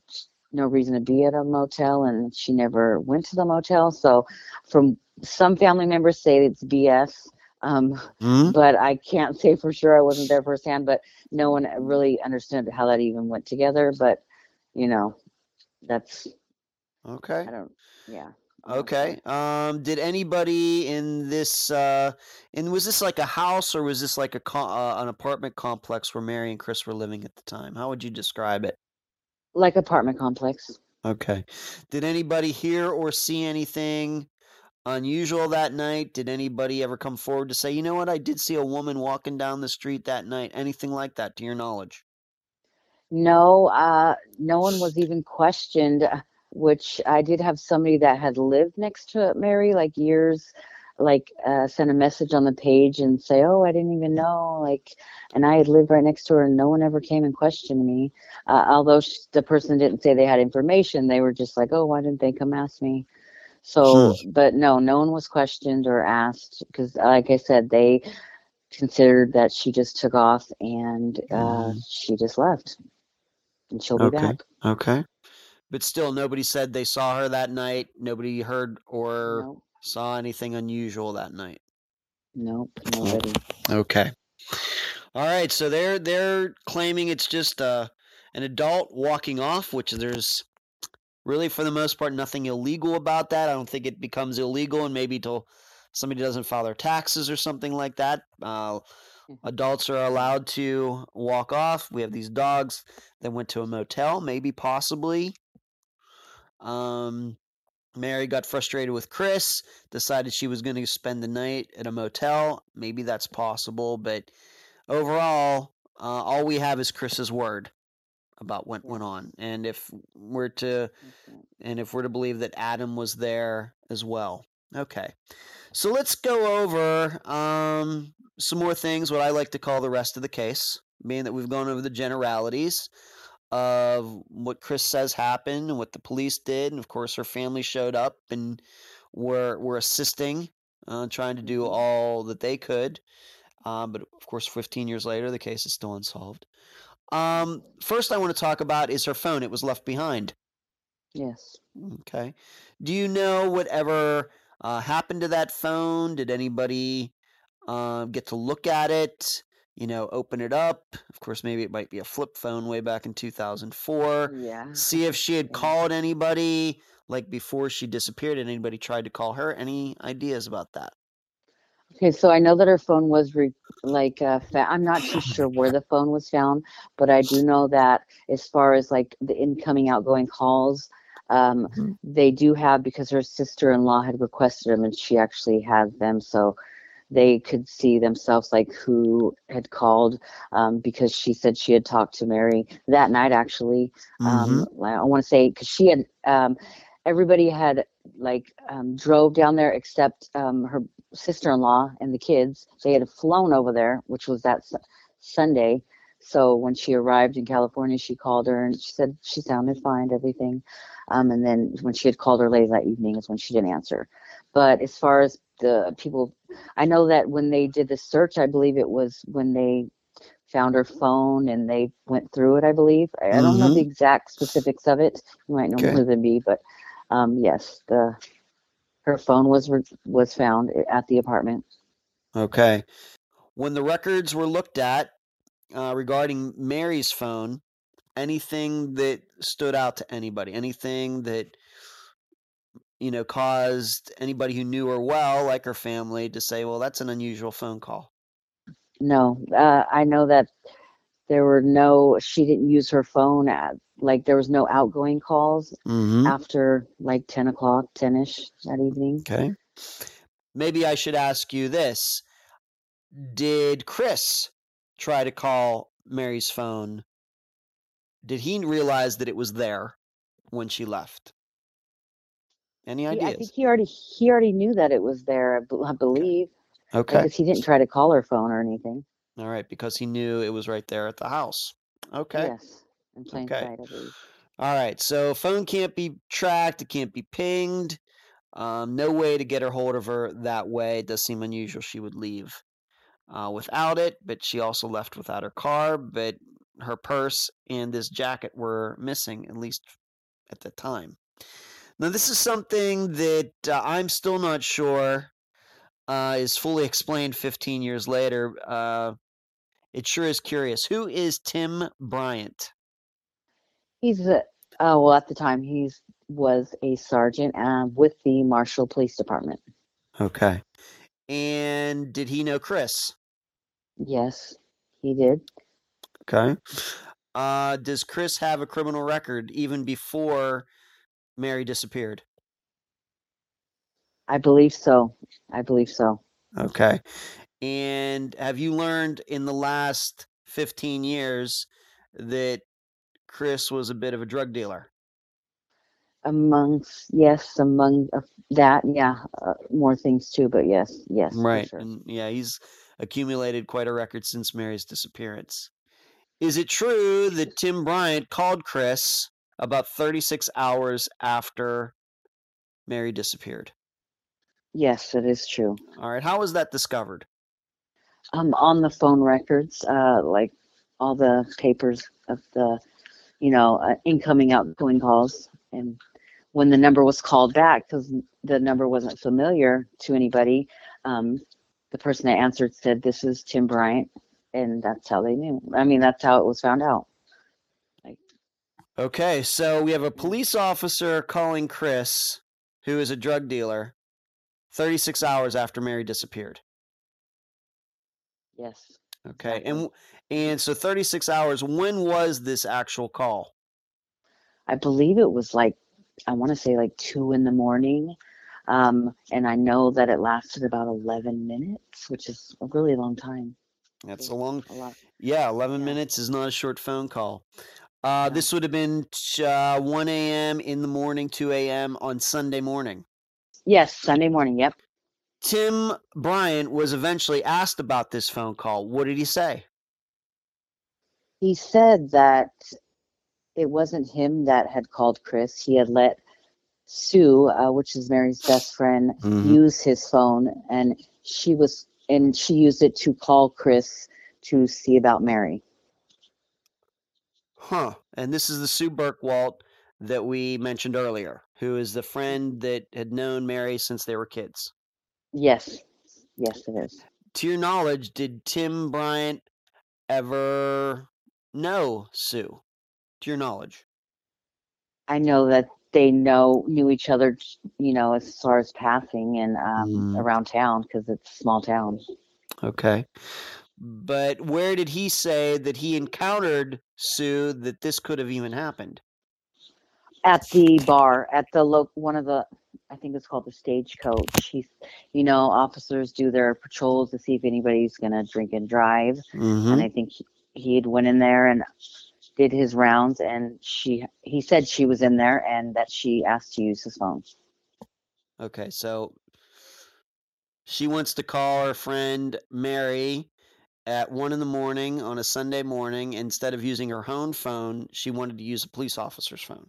no reason to be at a motel and she never went to the motel. So, from some family members say it's BS. Um, Hmm? but I can't say for sure. I wasn't there firsthand, but no one really understood how that even went together. But you know, that's Okay. I don't. Yeah. Okay. Um, did anybody in this uh, and was this like a house or was this like a co- uh, an apartment complex where Mary and Chris were living at the time? How would you describe it? Like apartment complex. Okay. Did anybody hear or see anything unusual that night? Did anybody ever come forward to say, you know what, I did see a woman walking down the street that night? Anything like that, to your knowledge? No, uh, no one was even questioned, which I did have somebody that had lived next to Mary like years, like uh, send a message on the page and say, "Oh, I didn't even know," like, and I had lived right next to her, and no one ever came and questioned me. Uh, although sh- the person didn't say they had information, they were just like, "Oh, why didn't they come ask me?" So, but no, no one was questioned or asked because, like I said, they considered that she just took off and uh, Mhm. she just left, and she'll be Okay. back. Okay. But still, nobody said they saw her that night. Nobody heard or Nope, saw anything unusual that night. nope, nobody. Okay. All right. So they're they're claiming it's just uh, an adult walking off, which there's really for the most part nothing illegal about that. I don't think it becomes illegal, and maybe till somebody doesn't file their taxes or something like that. Uh, Mhm. adults are allowed to walk off. We have these dogs that went to a motel, maybe possibly. Um, Mary got frustrated with Chris, decided she was going to spend the night at a motel. Maybe that's possible, but overall, uh, all we have is Chris's word about what went on. And if we're to and if we're to believe that Adam was there as well. Okay. So let's go over um, some more things, what I like to call the rest of the case, being that we've gone over the generalities of what Chris says happened and what the police did. And of course, her family showed up and were, were assisting, uh, trying to do Mhm. all that they could. Um, but of course, 15 years later, the case is still unsolved. Um, first, I want to talk about is her phone. It was left behind. Yes. Okay. Do you know whatever uh, happened to that phone? Did anybody uh, get to look at it? You know, open it up. Of course, maybe it might be a flip phone way back in 2004. Yeah. See if she had called anybody like before she disappeared. and anybody tried to call her? Any ideas about that? Okay, so I know that her phone was re- like uh, fa- I'm not too sure where the phone was found, but I do know that as far as like the incoming outgoing calls, um, Mhm. they do have because her sister-in-law had requested them, and she actually had them, so they could see themselves like who had called um, because she said she had talked to Mary that night actually. Um, I want to say because she had um, everybody had like um, drove down there except um, her sister-in-law and the kids. They had flown over there, which was that su- Sunday. So when she arrived in California, she called her and she said she sounded fine, everything. Um, and then when she had called her later that evening is when she didn't answer. But as far as the people, I know that when they did the search, I believe it was when they found her phone and they went through it. I believe I, I don't know Mhm. the exact specifics of it. You might know Okay. more than me, but um, yes, the her phone was re- was found at the apartment. Okay. When the records were looked at uh, regarding Mary's phone, anything that stood out to anybody, anything that you know caused anybody who knew her well, like her family, to say, "Well, that's an unusual phone call." No, uh, I know that there were no. She didn't use her phone at like there was no outgoing calls Mm-hmm. after like ten o'clock, ten ish that evening. Okay. Maybe I should ask you this. Did Chris try to call Mary's phone? Did he realize that it was there when she left? Any He, I think he already he already knew that it was there. I, I believe Okay. because he didn't try to call her phone or anything. All right, because he knew it was right there at the house. Okay. Yes, in plain Okay. sight. All right. So phone can't be tracked. It can't be pinged. Um, no way to get a hold of her that way. It does seem unusual she would leave uh, without it, but she also left without her car. But her purse and this jacket were missing, at least at the time. Now, this is something that uh, I'm still not sure uh, is fully explained 15 years later. Uh, it sure is curious. Who is Tim Bryant? He's a oh well at the time he's was a sergeant uh, with the Marshall Police Department. Okay. And did he know Chris? Yes, he did. Okay. Uh, does Chris have a criminal record even before Mary disappeared? I believe so. I believe so. Okay. And have you learned in the last 15 years that Chris was a bit of a drug dealer? Amongst yes, among uh, that, yeah, uh, more things too. But yes, yes, Right. sure. And yeah, he's accumulated quite a record since Mary's disappearance. Is it true that Tim Bryant called Chris about 36 hours after Mary disappeared? Yes, it is true. All right. How was that discovered? Um, on the phone records, uh, like all the papers of the, you know, uh, incoming, outgoing calls, and when the number was called back, because the number wasn't familiar to anybody, um, the person that answered said, "This is Tim Bryant," and that's how they knew. I mean, that's how it was found out. Okay. So we have a police officer calling Chris, who is a drug dealer, 36 hours after Mary disappeared. Yes. Okay. And and so 36 hours. When was this actual call? I believe it was like I want to say like two in the morning. Um, and I know that it lasted about 11 minutes, which is a really long time. That's a long. A. Yeah, 11 Yeah. minutes is not a short phone call. Uh, No. This would have been uh, 1 a.m. in the morning, 2 a.m. on Sunday morning. Yes, Sunday morning. Yep. Tim Bryant was eventually asked about this phone call. What did he say? He said that it wasn't him that had called Chris. He had let Sue, uh, which is Mary's best friend, Mhm. use his phone, and she was and she used it to call Chris to see about Mary. Huh. And this is the Sue Burkwalt that we mentioned earlier, who is the friend that had known Mary since they were kids. Yes, yes, it is. To your knowledge, did Tim Bryant ever know Sue? To your knowledge? I know that they know knew each other, you know, as far as passing and um, Mm. around town because it's a small town. Okay. But where did he say that he encountered Sue that this could have even happened? At the bar, at the lo- one of the, I think it's called the stagecoach. He's, you know, officers do their patrols to see if anybody's gonna drink and drive, Mm-hmm. and I think he, he had went in there and did his rounds, and she, he said she was in there and that she asked to use his phone. Okay, so she wants to call her friend Mary at one in the morning on a Sunday morning. Instead of using her own phone, she wanted to use a police officer's phone.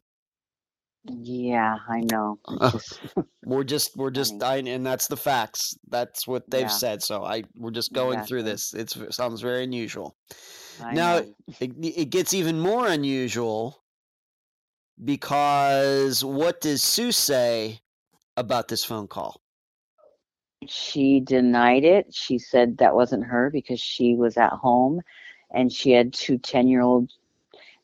Yeah, I know. Uh, just, We're just, we're just, I, and that's the facts. That's what they've Yeah. said. So I, we're just going through this. It's, it sounds very unusual. I Now. It, it gets even more unusual because what does Sue say about this phone call? She denied it. She said that wasn't her because she was at home and she had two 10 year old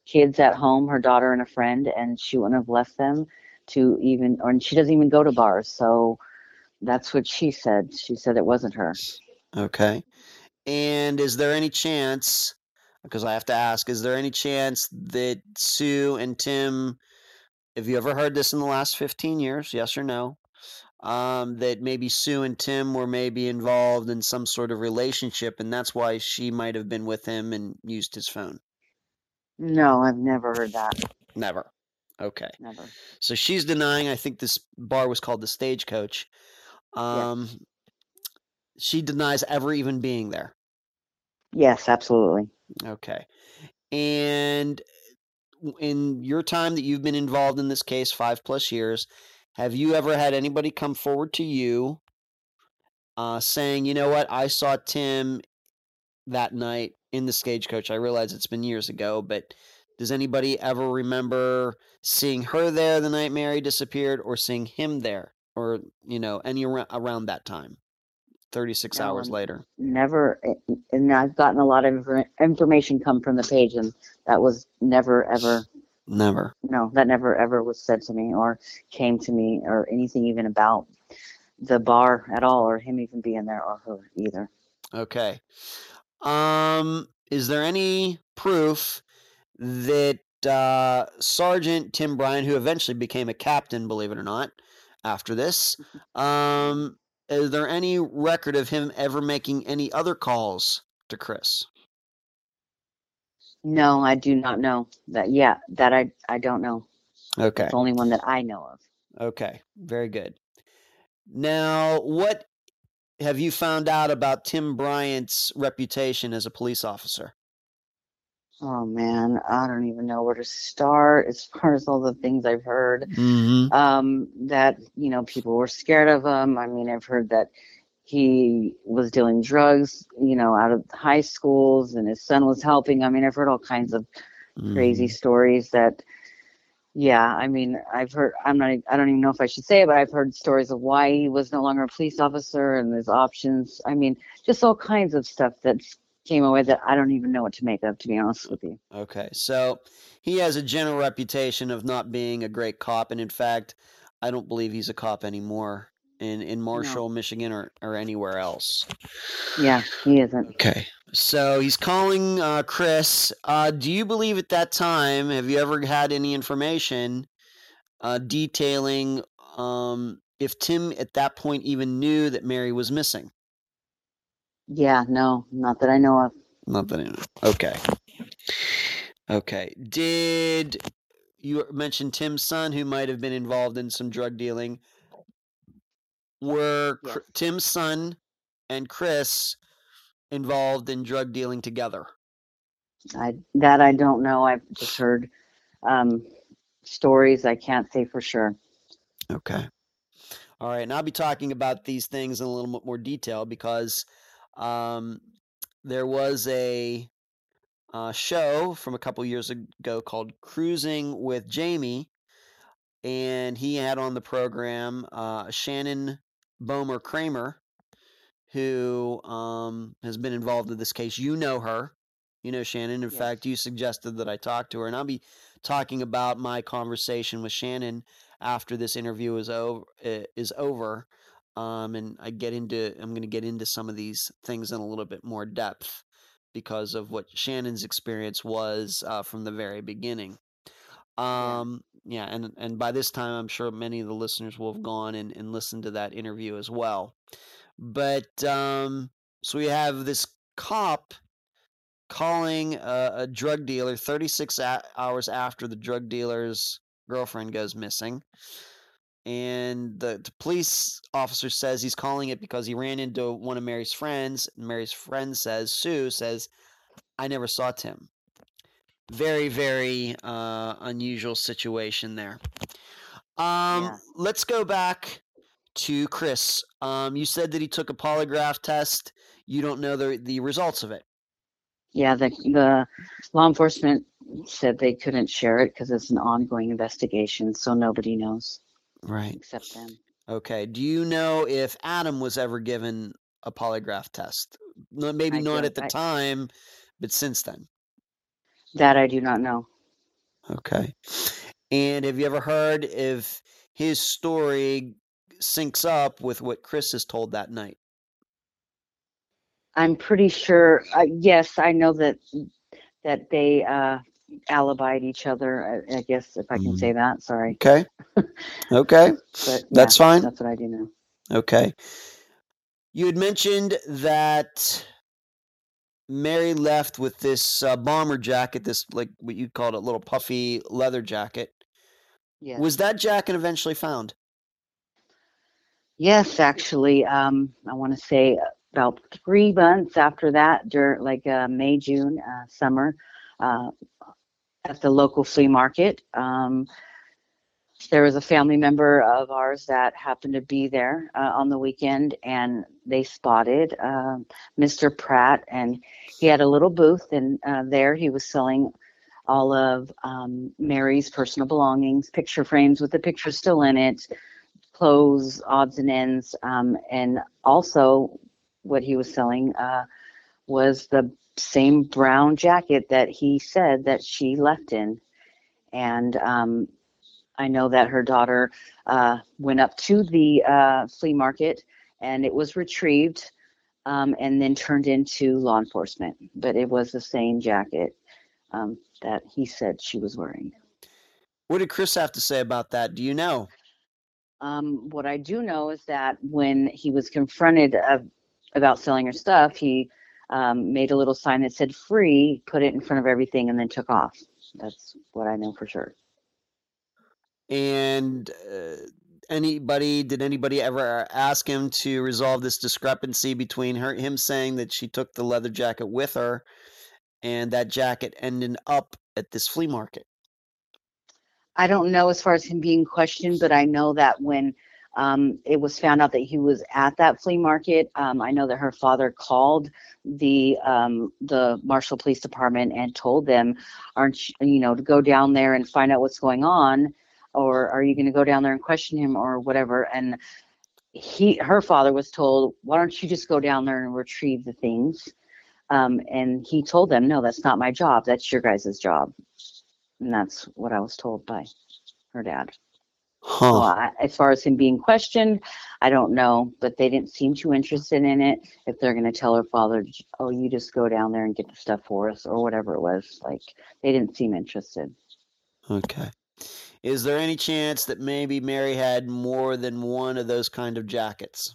kids at home, her daughter and a friend, and she wouldn't have left them to even, or she doesn't even go to bars. So that's what she said. She said it wasn't her. Okay. And is there any chance, because I have to ask, is there any chance that Sue and Tim, have you ever heard this in the last 15 years? Yes or no? Um, that maybe Sue and Tim were maybe involved in some sort of relationship, and that's why she might have been with him and used his phone. No, I've never heard that. Never. Okay. Never. So she's denying. I think this bar was called the Stagecoach. Um, She denies ever even being there. Yes, absolutely. Okay. And in your time that you've been involved in this case, five plus years, have you ever had anybody come forward to you uh, saying, you know what, I saw Tim that night in the stagecoach? I realize it's been years ago, but does anybody ever remember seeing her there the night Mary disappeared or seeing him there or, you know, any ar- around that time? 36 No, hours I'm- later. Never. And I've gotten a lot of infor- information come from the page, and that was never, ever, Never. no, that never, ever was said to me or came to me or anything even about the bar at all or him even being there or her either. Okay. Um, is there any proof that uh, Sergeant Tim Bryant, who eventually became a captain, believe it or not, after this, um, is there any record of him ever making any other calls to Chris? No, I do not know that. Yeah, that I, I don't know. Okay. It's the only one that I know of. Okay. Very good. Now, what have you found out about Tim Bryant's reputation as a police officer? Oh man, I don't even know where to start as far as all the things I've heard. Mm-hmm. um, that you know people were scared of him. I mean, I've heard that he was dealing drugs, you know, out of high schools, and his son was helping. I mean, I've heard all kinds of Mm-hmm. crazy stories that. Yeah, I mean, I've heard. I'm not. I don't even know if I should say it, but I've heard stories of why he was no longer a police officer and his options. I mean, just all kinds of stuff that came away that I don't even know what to make of. To be honest with you. Okay, so he has a general reputation of not being a great cop, and in fact, I don't believe he's a cop anymore in in Marshall, Michigan, or or anywhere else. Yeah, he isn't. Okay, so he's calling uh, Chris. Uh, do you believe at that time? Have you ever had any information uh, detailing um, if Tim at that point even knew that Mary was missing? Yeah, no, not that I know of. Not that I know. Okay. Okay. Did you mention Tim's son, who might have been involved in some drug dealing? Were Cr- Yes. Tim's son and Chris involved in drug dealing together? I that I don't know. I've just heard um, stories. I can't say for sure. Okay. All right. And I'll be talking about these things in a little bit more detail because um, there was a uh, show from a couple years ago called Cruising with Jamie. And he had on the program uh, Shannon Bomer Kramer, who um, has been involved in this case. You know her. You know Shannon. In Yes. fact, you suggested that I talk to her. And I'll be talking about my conversation with Shannon after this interview is over is over um, and i get into i'm going to get into some of these things in a little bit more depth because of what shannon's experience was uh, from the very beginning um, yeah. and and by this time i'm sure many of the listeners will have gone and, and listened to that interview as well but um, so we have this cop calling a, a drug dealer 36 a- hours after the drug dealer's girlfriend goes missing. And the, the police officer says he's calling it because he ran into one of Mary's friends. And Mary's friend says, Sue says, I never saw Tim. Very, very uh, unusual situation there. Um, Yeah. Let's go back to Chris. Um, you said that he took a polygraph test. You don't know the, the results of it. yeah, the the law enforcement said they couldn't share it because it's an ongoing investigation, so nobody knows Right. except them. Okay. Do you know if Adam was ever given a polygraph test? No, maybe I not don't- at the I- time, but since then. That I do not know. Okay. And have you ever heard if his story syncs up with what Chris has told that night? I'm pretty sure. Uh, yes, I know that that they uh, alibied each other. I, I guess if I can Mhm. say that. Sorry, Okay. Okay. but That's yeah, fine. That's what I do know. Okay. You had mentioned that Mary left with this uh, bomber jacket, this like what you called a little puffy leather jacket. Yeah. Was that jacket eventually found? Yes, actually, um, I want to say about three months after that, during like uh, May, June, uh, summer, uh, at the local flea market. Um, there was a family member of ours that happened to be there uh, on the weekend, and they spotted um Mr. Pratt, and he had a little booth, and uh, there he was selling all of um, Mary's personal belongings, picture frames with the picture still in it, clothes, odds and ends, um, and also what he was selling uh, was the same brown jacket that he said that she left in, and um, I know that her daughter uh, went up to the uh, flea market and it was retrieved um, and then turned into law enforcement, but it was the same jacket um, that he said she was wearing. What did Chris have to say about that? Do you know? Um, what I do know is that when he was confronted about selling her stuff, he um, made a little sign that said free, put it in front of everything, and then took off. That's what I know for sure. And uh, anybody did anybody ever ask him to resolve this discrepancy between her him saying that she took the leather jacket with her and that jacket ending up at this flea market? I don't know as far as him being questioned, but I know that when um, it was found out that he was at that flea market, um, I know that her father called the um, the Marshall Police Department and told them, "Aren't you, you know to go down there and find out what's going on, or are you going to go down there and question him or whatever?" And he, her father, was told, "Why don't you just go down there and retrieve the things?" Um, and he told them, "No, that's not my job. That's your guys' job." And that's what I was told by her dad. Huh. I, uh, as far as him being questioned, I don't know, but they didn't seem too interested in it. If they're going to tell her father, oh, you just go down there and get the stuff for us or whatever it was, like they didn't seem interested. Okay. Is there any chance that maybe Mary had more than one of those kind of jackets?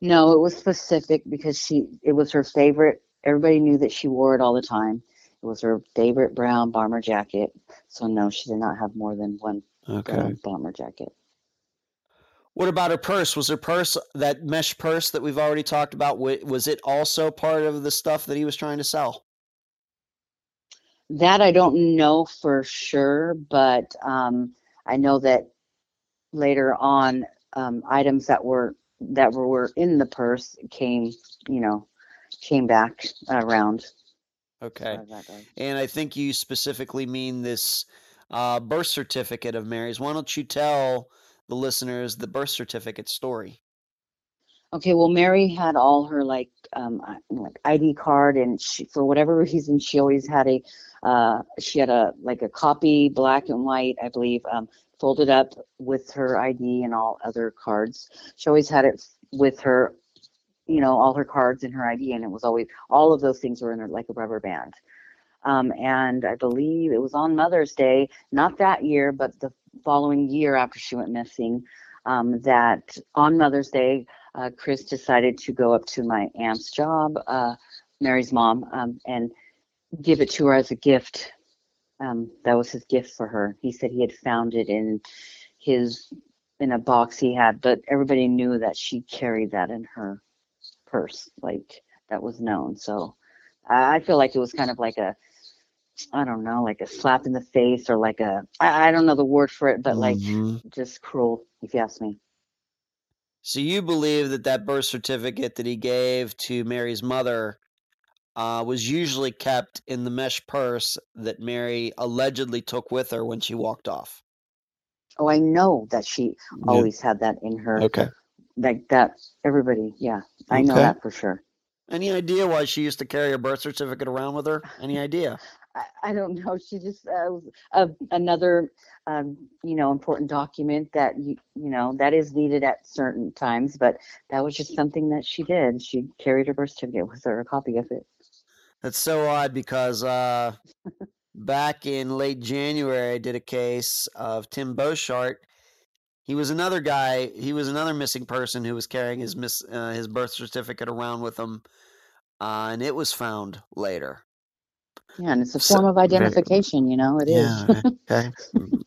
No, it was specific because she, it was her favorite. Everybody knew that she wore it all the time. It was her favorite brown bomber jacket. So no, she did not have more than one Okay. bomber jacket. What about her purse? Was her purse that mesh purse that we've already talked about? Was it also part of the stuff that he was trying to sell? That I don't know for sure, but um, I know that later on, um, items that were that were in the purse came, you know, came back around. Okay. far as that goes. And I think you specifically mean this uh, birth certificate of Mary's. Why don't you tell the listeners the birth certificate story? Okay, well, Mary had all her like um like ID card, and she for whatever reason she always had a uh she had a like a copy, black and white, I believe, um folded up with her ID and all other cards. She always had it with her, you know, all her cards and her ID, and it was always all of those things were in her like a rubber band. Um, and I believe it was on Mother's Day, not that year, but the following year after she went missing, um, that on Mother's Day, uh, Chris decided to go up to my aunt's job, uh, Mary's mom, um, and give it to her as a gift. Um, that was his gift for her. He said he had found it in his in a box he had, but everybody knew that she carried that in her purse, like that was known. So I, feel like it was kind of like a I don't know, like a slap in the face or like a I, I don't know the word for it, but like Mhm. just cruel, if you ask me. So you believe that that birth certificate that he gave to Mary's mother uh, was usually kept in the mesh purse that Mary allegedly took with her when she walked off. Oh, I know that she always had that in her. Okay. Like that, everybody, yeah, I know that for sure. Any idea why she used to carry a birth certificate around with her? Any idea? I, I don't know. She just uh, was uh, another, um, you know, important document that you, you know, that is needed at certain times. But that was just something that she did. She carried her birth certificate with her, a copy of it. That's so odd because uh, back in late January, I did a case of Tim Beauchart. He was another guy. He was another missing person who was carrying his miss uh, his birth certificate around with him, uh, and it was found later. Yeah, and it's a So- form of very- identification. You know, it is. Yeah. Okay. Mm.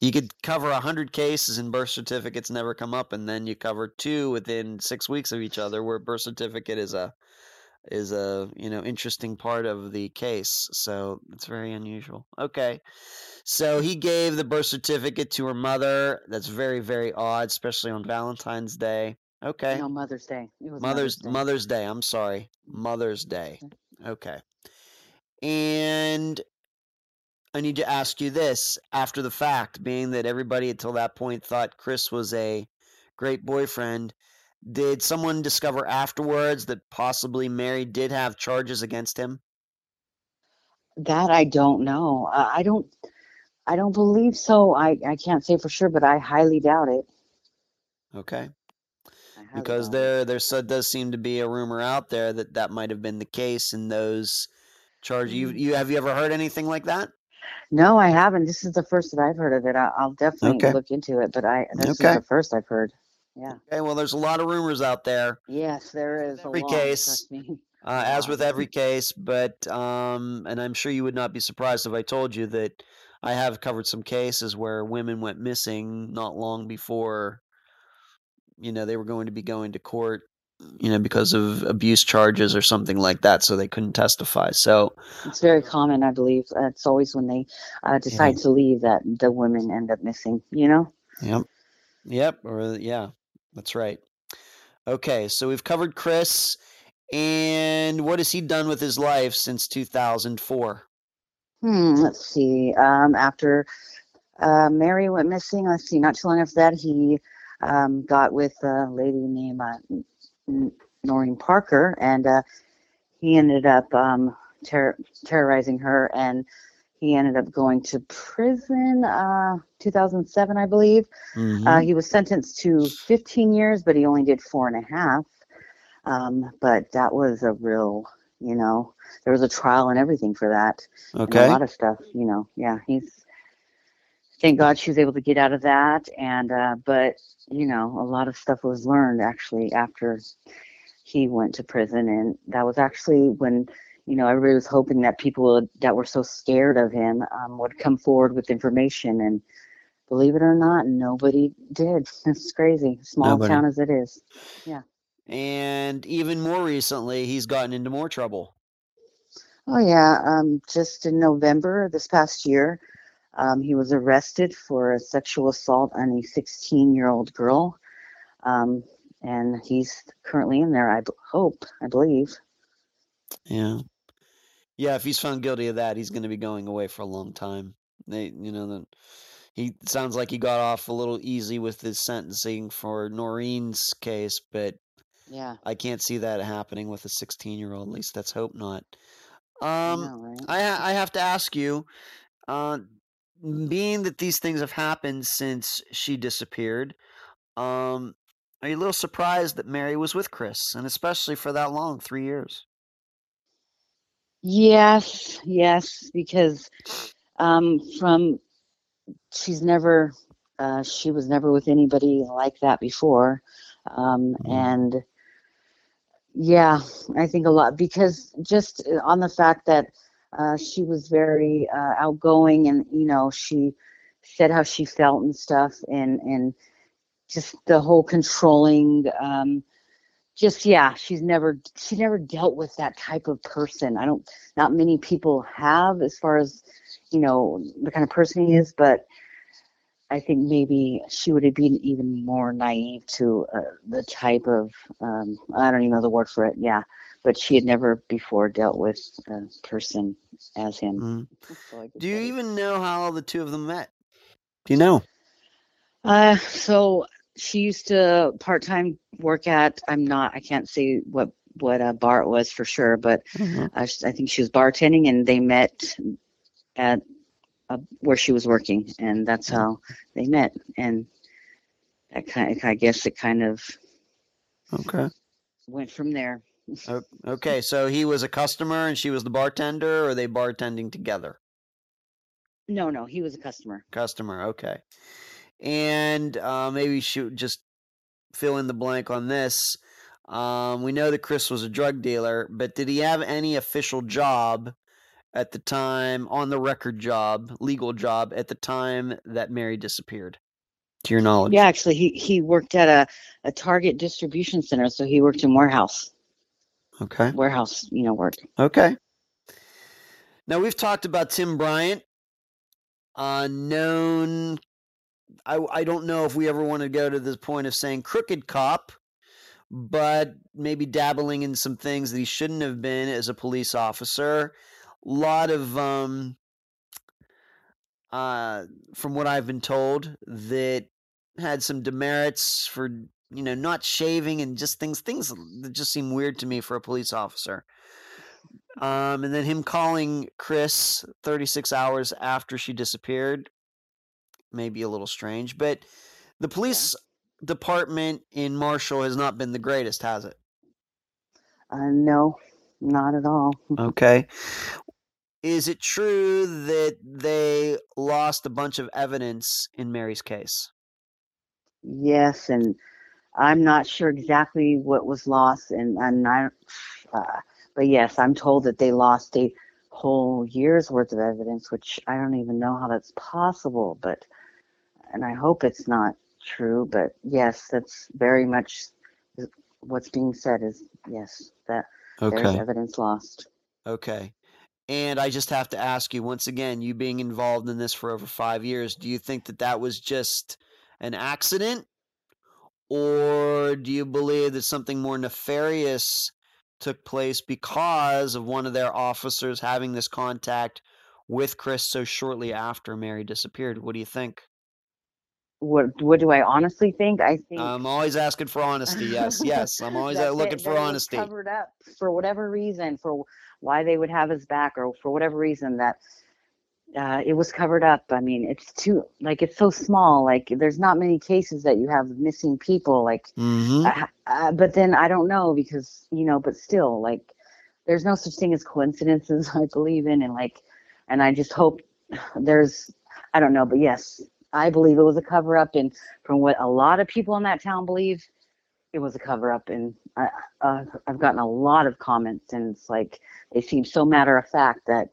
you could cover a hundred cases and birth certificates never come up, and then you cover two within six weeks of each other, where birth certificate is a is a you know interesting part of the case. So it's very unusual. Okay. So he gave the birth certificate to her mother. That's very very odd, especially on Valentine's Day. Okay. No, Mother's Day. It was Mother's Day. Mother's Day. I'm sorry. Mother's Day. Okay. And I need to ask you this after the fact, being that everybody until that point thought Chris was a great boyfriend, did someone discover afterwards that possibly Mary did have charges against him? That I don't know. Uh, I don't. I don't believe so. I, I can't say for sure, but I highly doubt it. Okay. Because there there so does seem to be a rumor out there that that might have been the case in those charges. You Mhm. you have you ever heard anything like that? No, I haven't. This is the first that I've heard of it. I, I'll definitely Okay. look into it, but I this Okay. is the first I've heard. Yeah. Okay, well there's a lot of rumors out there. Yes, there is a every lot. case, uh, as with every case. But um, and I'm sure you would not be surprised if I told you that I have covered some cases where women went missing not long before, you know, they were going to be going to court, you know, because of abuse charges or something like that, so they couldn't testify. So It's very common, I believe. It's always when they uh, decide to leave that the women end up missing. You know. Yep. Yep. Or yeah, that's right. Okay, so we've covered Chris, and what has he done with his life since 2004? Hmm. Let's see. Um, after uh, Mary went missing, let's see. Not too long after that, he um, got with a lady named uh, Noreen Parker, and uh, he ended up um, ter- terrorizing her, and he ended up going to prison. Uh, 2007, I believe. Mhm. Uh, he was sentenced to 15 years, but he only did four and a half. Um, but that was a real, you know, there was a trial and everything for that. Okay. a lot of stuff, you know. Yeah, he's. Thank God she was able to get out of that, and uh, but you know, a lot of stuff was learned actually after he went to prison, and that was actually when you know everybody was hoping that people that were so scared of him um, would come forward with information, and believe it or not, nobody did. It's crazy, small Nobody. town as it is. Yeah. And even more recently, he's gotten into more trouble. Oh yeah, um, just in November this past year, um, he was arrested for a sexual assault on a 16-year-old girl, um, and he's currently in there. I b- hope, I believe. Yeah. Yeah, if he's found guilty of that, he's going to be going away for a long time. They, you know, the, he sounds like he got off a little easy with his sentencing for Noreen's case, but Yeah, I can't see that happening with a 16-year-old. At least let's hope not. I Um, right? I I have to ask you, uh, being that these things have happened since she disappeared, um, are you a little surprised that Mary was with Chris, and especially for that long, three years? Yes, yes, because um, from she's never, uh, she was never with anybody like that before, um, Mhm. and yeah, I think a lot because just uh, on the fact that uh, she was very uh, outgoing and you know she said how she felt and stuff and and just the whole controlling um, just yeah she's never she never dealt with that type of person i don't not many people have as far as you know the kind of person he is but I think maybe she would have been even more naive to uh, the type of um, I don't even know the word for it. Yeah, but she had never before dealt with a person as him. Mm. So Do you even know how the two of them met? Do you know? Uh, so she used to part time work at. I'm not. I can't say what what a bar it was for sure, but uh, I think she was bartending, and they met at uh, where she was working, and that's how they met. And that kind, I guess, it kind of Okay. went from there. Okay, so he was a customer and she was the bartender, or are they bartending together? No, no, he was a customer. Customer, okay. And uh, maybe should just fill in the blank on this. Um, we know that Chris was a drug dealer, but did he have any official job at the time, on the record job, legal job, at the time that Mary disappeared? To your knowledge? Yeah, actually, he he worked at a a Target distribution center, so he worked in warehouse Okay. warehouse, you know, work. Okay. Now we've talked about Tim Bryant, uh, known. I I don't know if we ever want to go to the point of saying crooked cop, but maybe dabbling in some things that he shouldn't have been as a police officer. A lot of um, uh, from what I've been told, that had some demerits for you know not shaving and just things things that just seem weird to me for a police officer. Um, and then him calling Chris 36 hours after she disappeared, maybe a little strange. But the police department in Marshall has not been the greatest, has it? Uh, no, not at all. Okay. Is it true that they lost a bunch of evidence in Mary's case? Yes, and I'm not sure exactly what was lost, and and I, uh, but yes, I'm told that they lost a whole year's worth of evidence, which I don't even know how that's possible. But, and I hope it's not true. But yes, that's very much what's being said. Is yes, that there's evidence lost. Okay. And I just have to ask you once again, you being involved in this for over five years, do you think that that was just an accident? Or do you believe that something more nefarious took place because of one of their officers having this contact with Chris so shortly after Mary disappeared? What do you think? What what do I honestly think? I think I'm always asking for honesty. Yes, yes. I'm always looking that for it honesty. Covered up for whatever reason, for why they would have his back, or for whatever reason that uh, it was covered up. I mean, it's too like it's so small. Like there's not many cases that you have missing people. Like, hmm uh, uh, but then I don't know because you know, but still, like there's no such thing as coincidences. I believe in, and like, and I just hope there's I don't know, but yes, I believe it was a cover up, and from what a lot of people in that town believe, it was a cover up. And I, uh, I've gotten a lot of comments, and it's like they seem so matter of fact that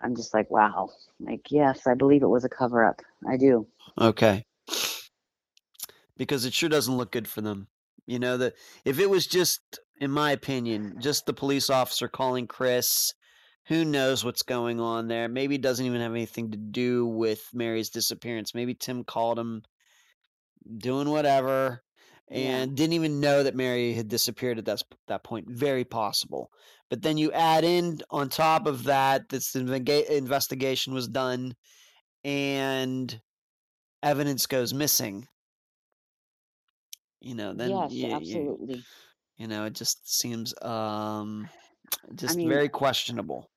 I'm just like, wow, like yes, I believe it was a cover up. I do. Okay. Because it sure doesn't look good for them. You know, that if it was just, in my opinion, just the police officer calling Chris, who knows what's going on there? Maybe it doesn't even have anything to do with Mary's disappearance. Maybe Tim called him doing whatever Yeah. and didn't even know that Mary had disappeared at that, that point. Very possible. But then you add in on top of that, this investigation was done and evidence goes missing. You know, then yes, you, you, absolutely. you know, it just seems um just mean, very questionable.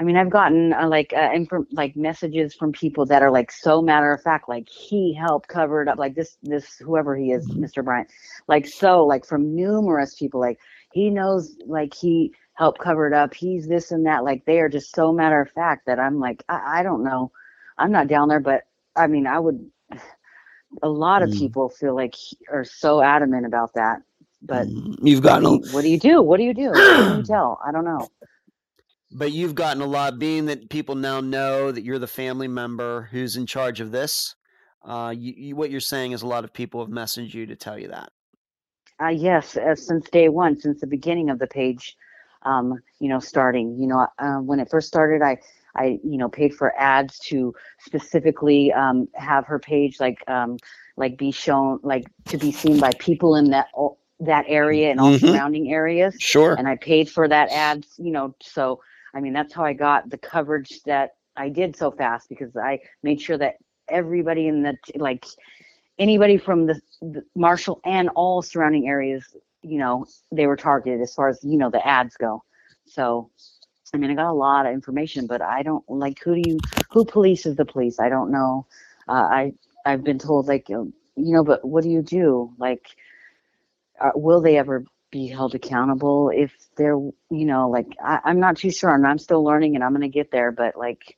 I mean, I've gotten uh, like uh, infor- like messages from people that are like so matter of fact, like he helped cover it up, like this this whoever he is, Mr. Bryant, like so like from numerous people, like he knows, like he helped cover it up. He's this and that, like they are just so matter of fact that I'm like I, I don't know, I'm not down there, but I mean I would. A lot of Mm. people feel like he- are so adamant about that, but Mm, you've gotten mean, what do you do? What do you do? What can you tell? I don't know. But you've gotten a lot being that people now know that you're the family member who's in charge of this. Uh, you, you, what you're saying is a lot of people have messaged you to tell you that. Uh, yes, uh, since day one, since the beginning of the page, um, you know, starting, you know, uh, when it first started, I, I, you know, paid for ads to specifically um, have her page like um, like be shown like to be seen by people in that that area and all Mhm. surrounding areas. Sure. And I paid for that ads, you know, so I mean that's how I got the coverage that I did so fast because I made sure that everybody in the like anybody from the, the Marshall and all surrounding areas, you know, they were targeted as far as you know the ads go. So, I mean, I got a lot of information, but I don't like who do you who polices the police? I don't know. Uh, I I've been told like um, you know, but what do you do? Like, uh, will they ever be held accountable if they're you know like I, I'm not too sure, and I'm still learning, and I'm gonna get there, but like,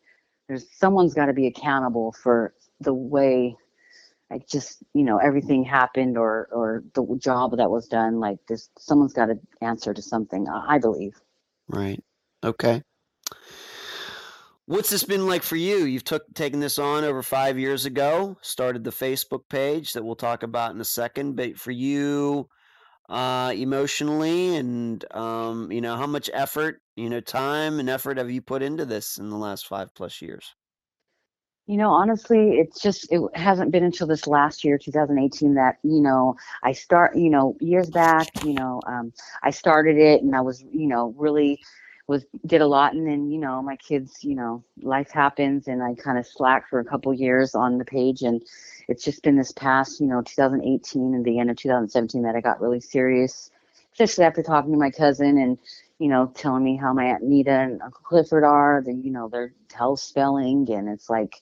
there's someone's got to be accountable for the way like just you know everything happened or or the job that was done like this someone's got to answer to something i I believe Right. Okay. What's this been like for you? You've took taken this on over five years ago. Started the Facebook page that we'll talk about in a second. But for you, uh, emotionally, and um, you know, how much effort, you know, time and effort have you put into this in the last five plus years? you know honestly it's just it hasn't been until this last year 2018 that you know i start you know years back you know um i started it and i was you know really was did a lot and then you know my kids you know life happens and i kind of slacked for a couple years on the page and it's just been this past you know 2018 and the end of 2017 that i got really serious especially after talking to my cousin and you know telling me how my aunt nita and uncle clifford are then you know they're tell spelling and it's like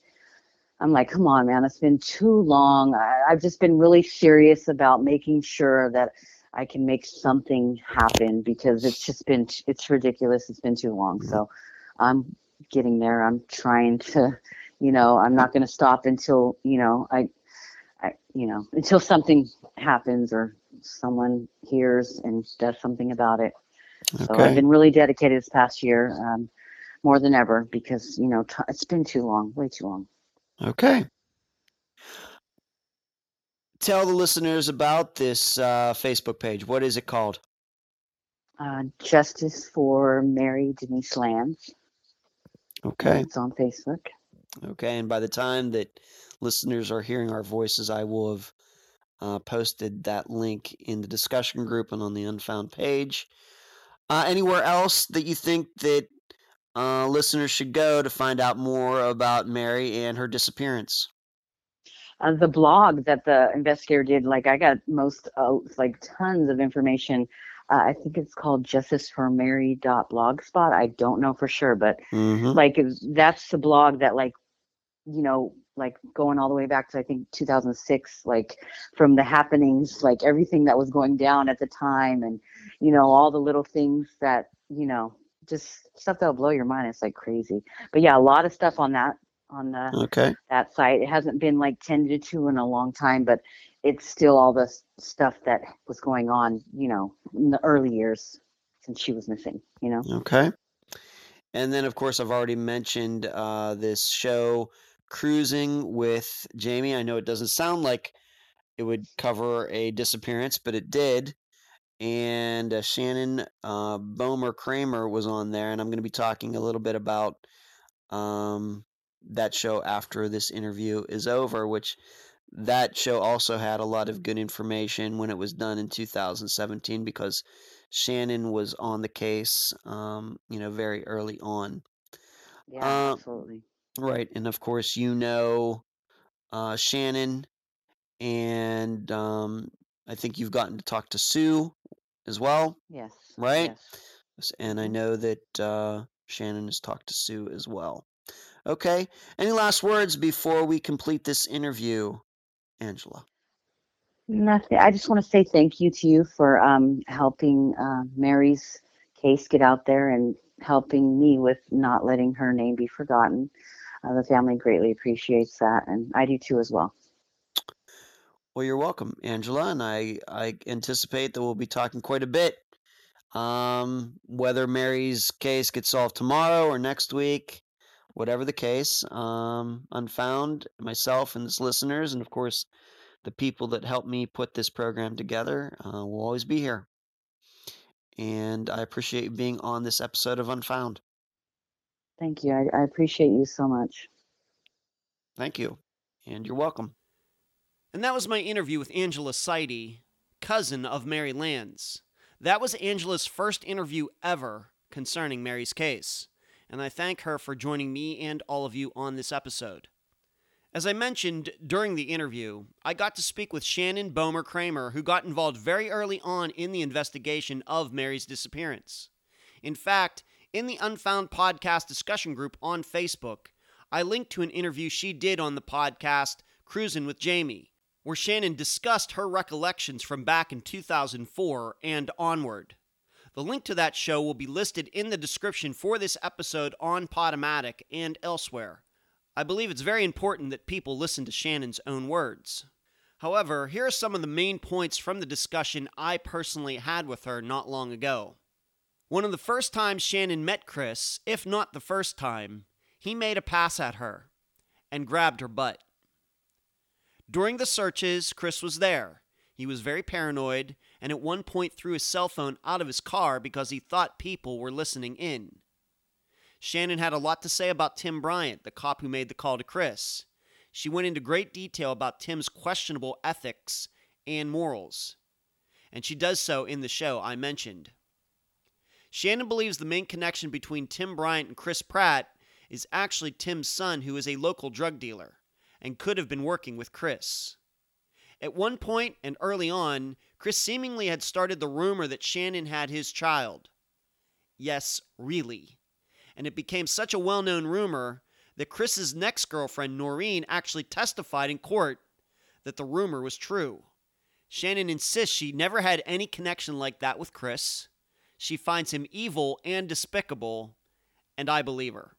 i'm like come on man it's been too long. I, i've just been really serious about making sure that I can make something happen because it's just been it's ridiculous. It's been too long. So I'm getting there. I'm trying to, you know, I'm not going to stop until, you know, I I you know, until something happens or someone hears and does something about it. So I've been really dedicated this past year, um, more than ever because, you know, t- it's been too long, way too long. Okay. Tell the listeners about this uh, Facebook page. What is it called? Uh, Justice for Mary Denise Lands. Okay. It's on Facebook. Okay. And by the time that listeners are hearing our voices, I will have uh, posted that link in the discussion group and on the Unfound page. Uh, anywhere else that you think that uh, listeners should go to find out more about Mary and her disappearance? Uh, the blog that the investigator did like i got most uh, like tons of information. Uh, i think it's called justice for mary blogspot. I don't know for sure but Mm-hmm. like that's the blog that like you know like going all the way back to i think 2006 like from the happenings like everything that was going down at the time and you know all the little things that you know just stuff that'll blow your mind. It's like crazy. But yeah a lot of stuff on that on the Okay. that site. It hasn't been like tended to in a long time, but it's still all the stuff that was going on, you know, in the early years since she was missing, you know. Okay. And then, of course, I've already mentioned uh, this show, Cruising with Jamie. I know it doesn't sound like it would cover a disappearance, but it did. And uh, Shannon uh, Bomer Kramer was on there, and I'm going to be talking a little bit about um, that show after this interview is over, which that show also had a lot of good information when it was done in 2017 because Shannon was on the case, um, you know, very early on. Yeah, Uh, absolutely. right. And of course, you know uh, Shannon, and um, I think you've gotten to talk to Sue as well, Yes. right? Yes. And I Mhm. know that uh, Shannon has talked to Sue as well. Okay. Any last words before we complete this interview, Angela? Nothing. I just want to say thank you to you for um, helping uh, Mary's case get out there and helping me with not letting her name be forgotten. Uh, the family greatly appreciates that, and I do too as well. Well, you're welcome, Angela, and I, I anticipate that we'll be talking quite a bit. Um, whether Mary's case gets solved tomorrow or next week, whatever the case, um, Unfound, myself and its listeners, and of course the people that helped me put this program together, uh, will always be here. And I appreciate you being on this episode of Unfound. Thank you. I, I appreciate you so much. Thank you. And you're welcome. And that was my interview with Angela Seide, cousin of Mary Lands. That was Angela's first interview ever concerning Mary's case, and I thank her for joining me and all of you on this episode. As I mentioned during the interview, I got to speak with Shannon Bomer Kramer, who got involved very early on in the investigation of Mary's disappearance. In fact, in the Unfound Podcast discussion group on Facebook, I linked to an interview she did on the podcast Cruising with Jamie, where Shannon discussed her recollections from back in 2004 and onward. The link to that show will be listed in the description for this episode on Podomatic and elsewhere. I believe it's very important that people listen to Shannon's own words. However, here are some of the main points from the discussion I personally had with her not long ago. One of the first times Shannon met Chris, if not the first time, he made a pass at her and grabbed her butt. During the searches, Chris was there. He was very paranoid and at one point threw his cell phone out of his car because he thought people were listening in. Shannon had a lot to say about Tim Bryant, the cop who made the call to Chris. She went into great detail about Tim's questionable ethics and morals, and she does so in the show I mentioned. Shannon believes the main connection between Tim Bryant and Chris Pratt is actually Tim's son, who is a local drug dealer and could have been working with Chris. At one point and early on, Chris seemingly had started the rumor that Shannon had his child. Yes, really and it became such a well known rumor that Chris's next girlfriend, Noreen, actually testified in court that the rumor was true. Shannon insists she never had any connection like that with Chris. She finds him evil and despicable, and I believe her.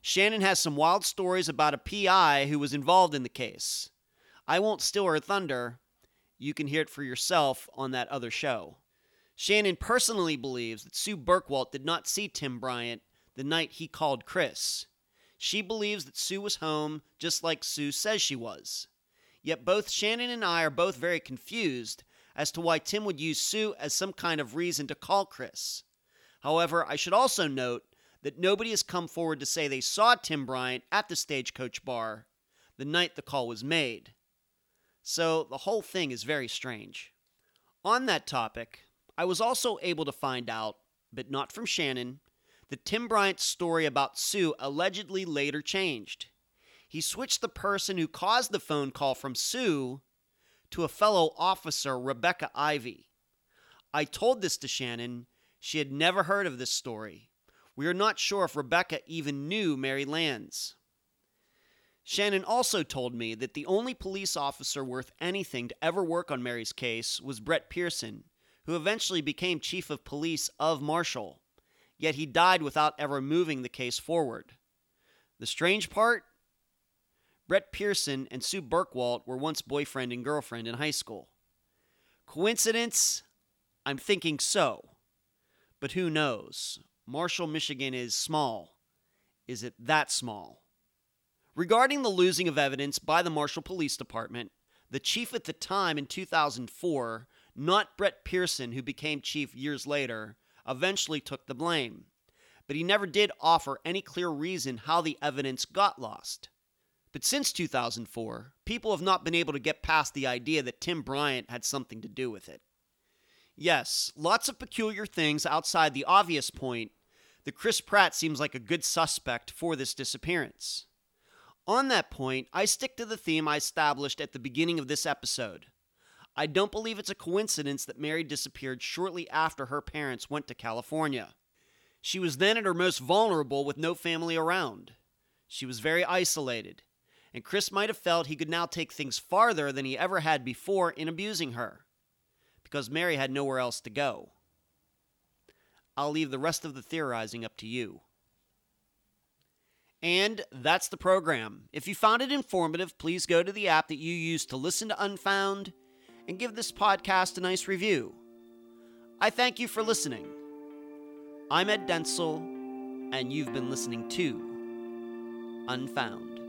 Shannon has some wild stories about a PI who was involved in the case. I won't steal her thunder. You can hear it for yourself on that other show. Shannon personally believes that Sue Berkwalt did not see Tim Bryant the night he called Chris. She believes that Sue was home just like Sue says she was. Yet both Shannon and I are both very confused as to why Tim would use Sue as some kind of reason to call Chris. However, I should also note that nobody has come forward to say they saw Tim Bryant at the Stagecoach Bar the night the call was made. So the whole thing is very strange. On that topic, I was also able to find out, but not from Shannon, that Tim Bryant's story about Sue allegedly later changed. He switched the person who caused the phone call from Sue to a fellow officer, Rebecca Ivy. I told this to Shannon. She had never heard of this story. We are not sure if Rebecca even knew Mary Lands. Shannon also told me that the only police officer worth anything to ever work on Mary's case was Brett Pearson, who eventually became chief of police of Marshall yet he died without ever moving the case forward. The strange part? Brett Pearson and Sue Berkwalt were once boyfriend and girlfriend in high school. Coincidence? I'm thinking so. But who knows? Marshall, Michigan is small. Is it that small? Regarding the losing of evidence by the Marshall Police Department, the chief at the time in 2004, not Brett Pearson, who became chief years later, eventually took the blame, but he never did offer any clear reason how the evidence got lost. But since 2004, people have not been able to get past the idea that Tim Bryant had something to do with it. Yes, lots of peculiar things outside the obvious point that Chris Pratt seems like a good suspect for this disappearance. On that point, I stick to the theme I established at the beginning of this episode I don't believe it's a coincidence that Mary disappeared shortly after her parents went to California. She was then at her most vulnerable with no family around. She was very isolated, and Chris might have felt he could now take things farther than he ever had before in abusing her, because Mary had nowhere else to go. I'll leave the rest of the theorizing up to you. And that's the program. If you found it informative, please go to the app that you use to listen to Unfound and give this podcast a nice review. I thank you for listening. I'm Ed Dentzel, and you've been listening to Unfound.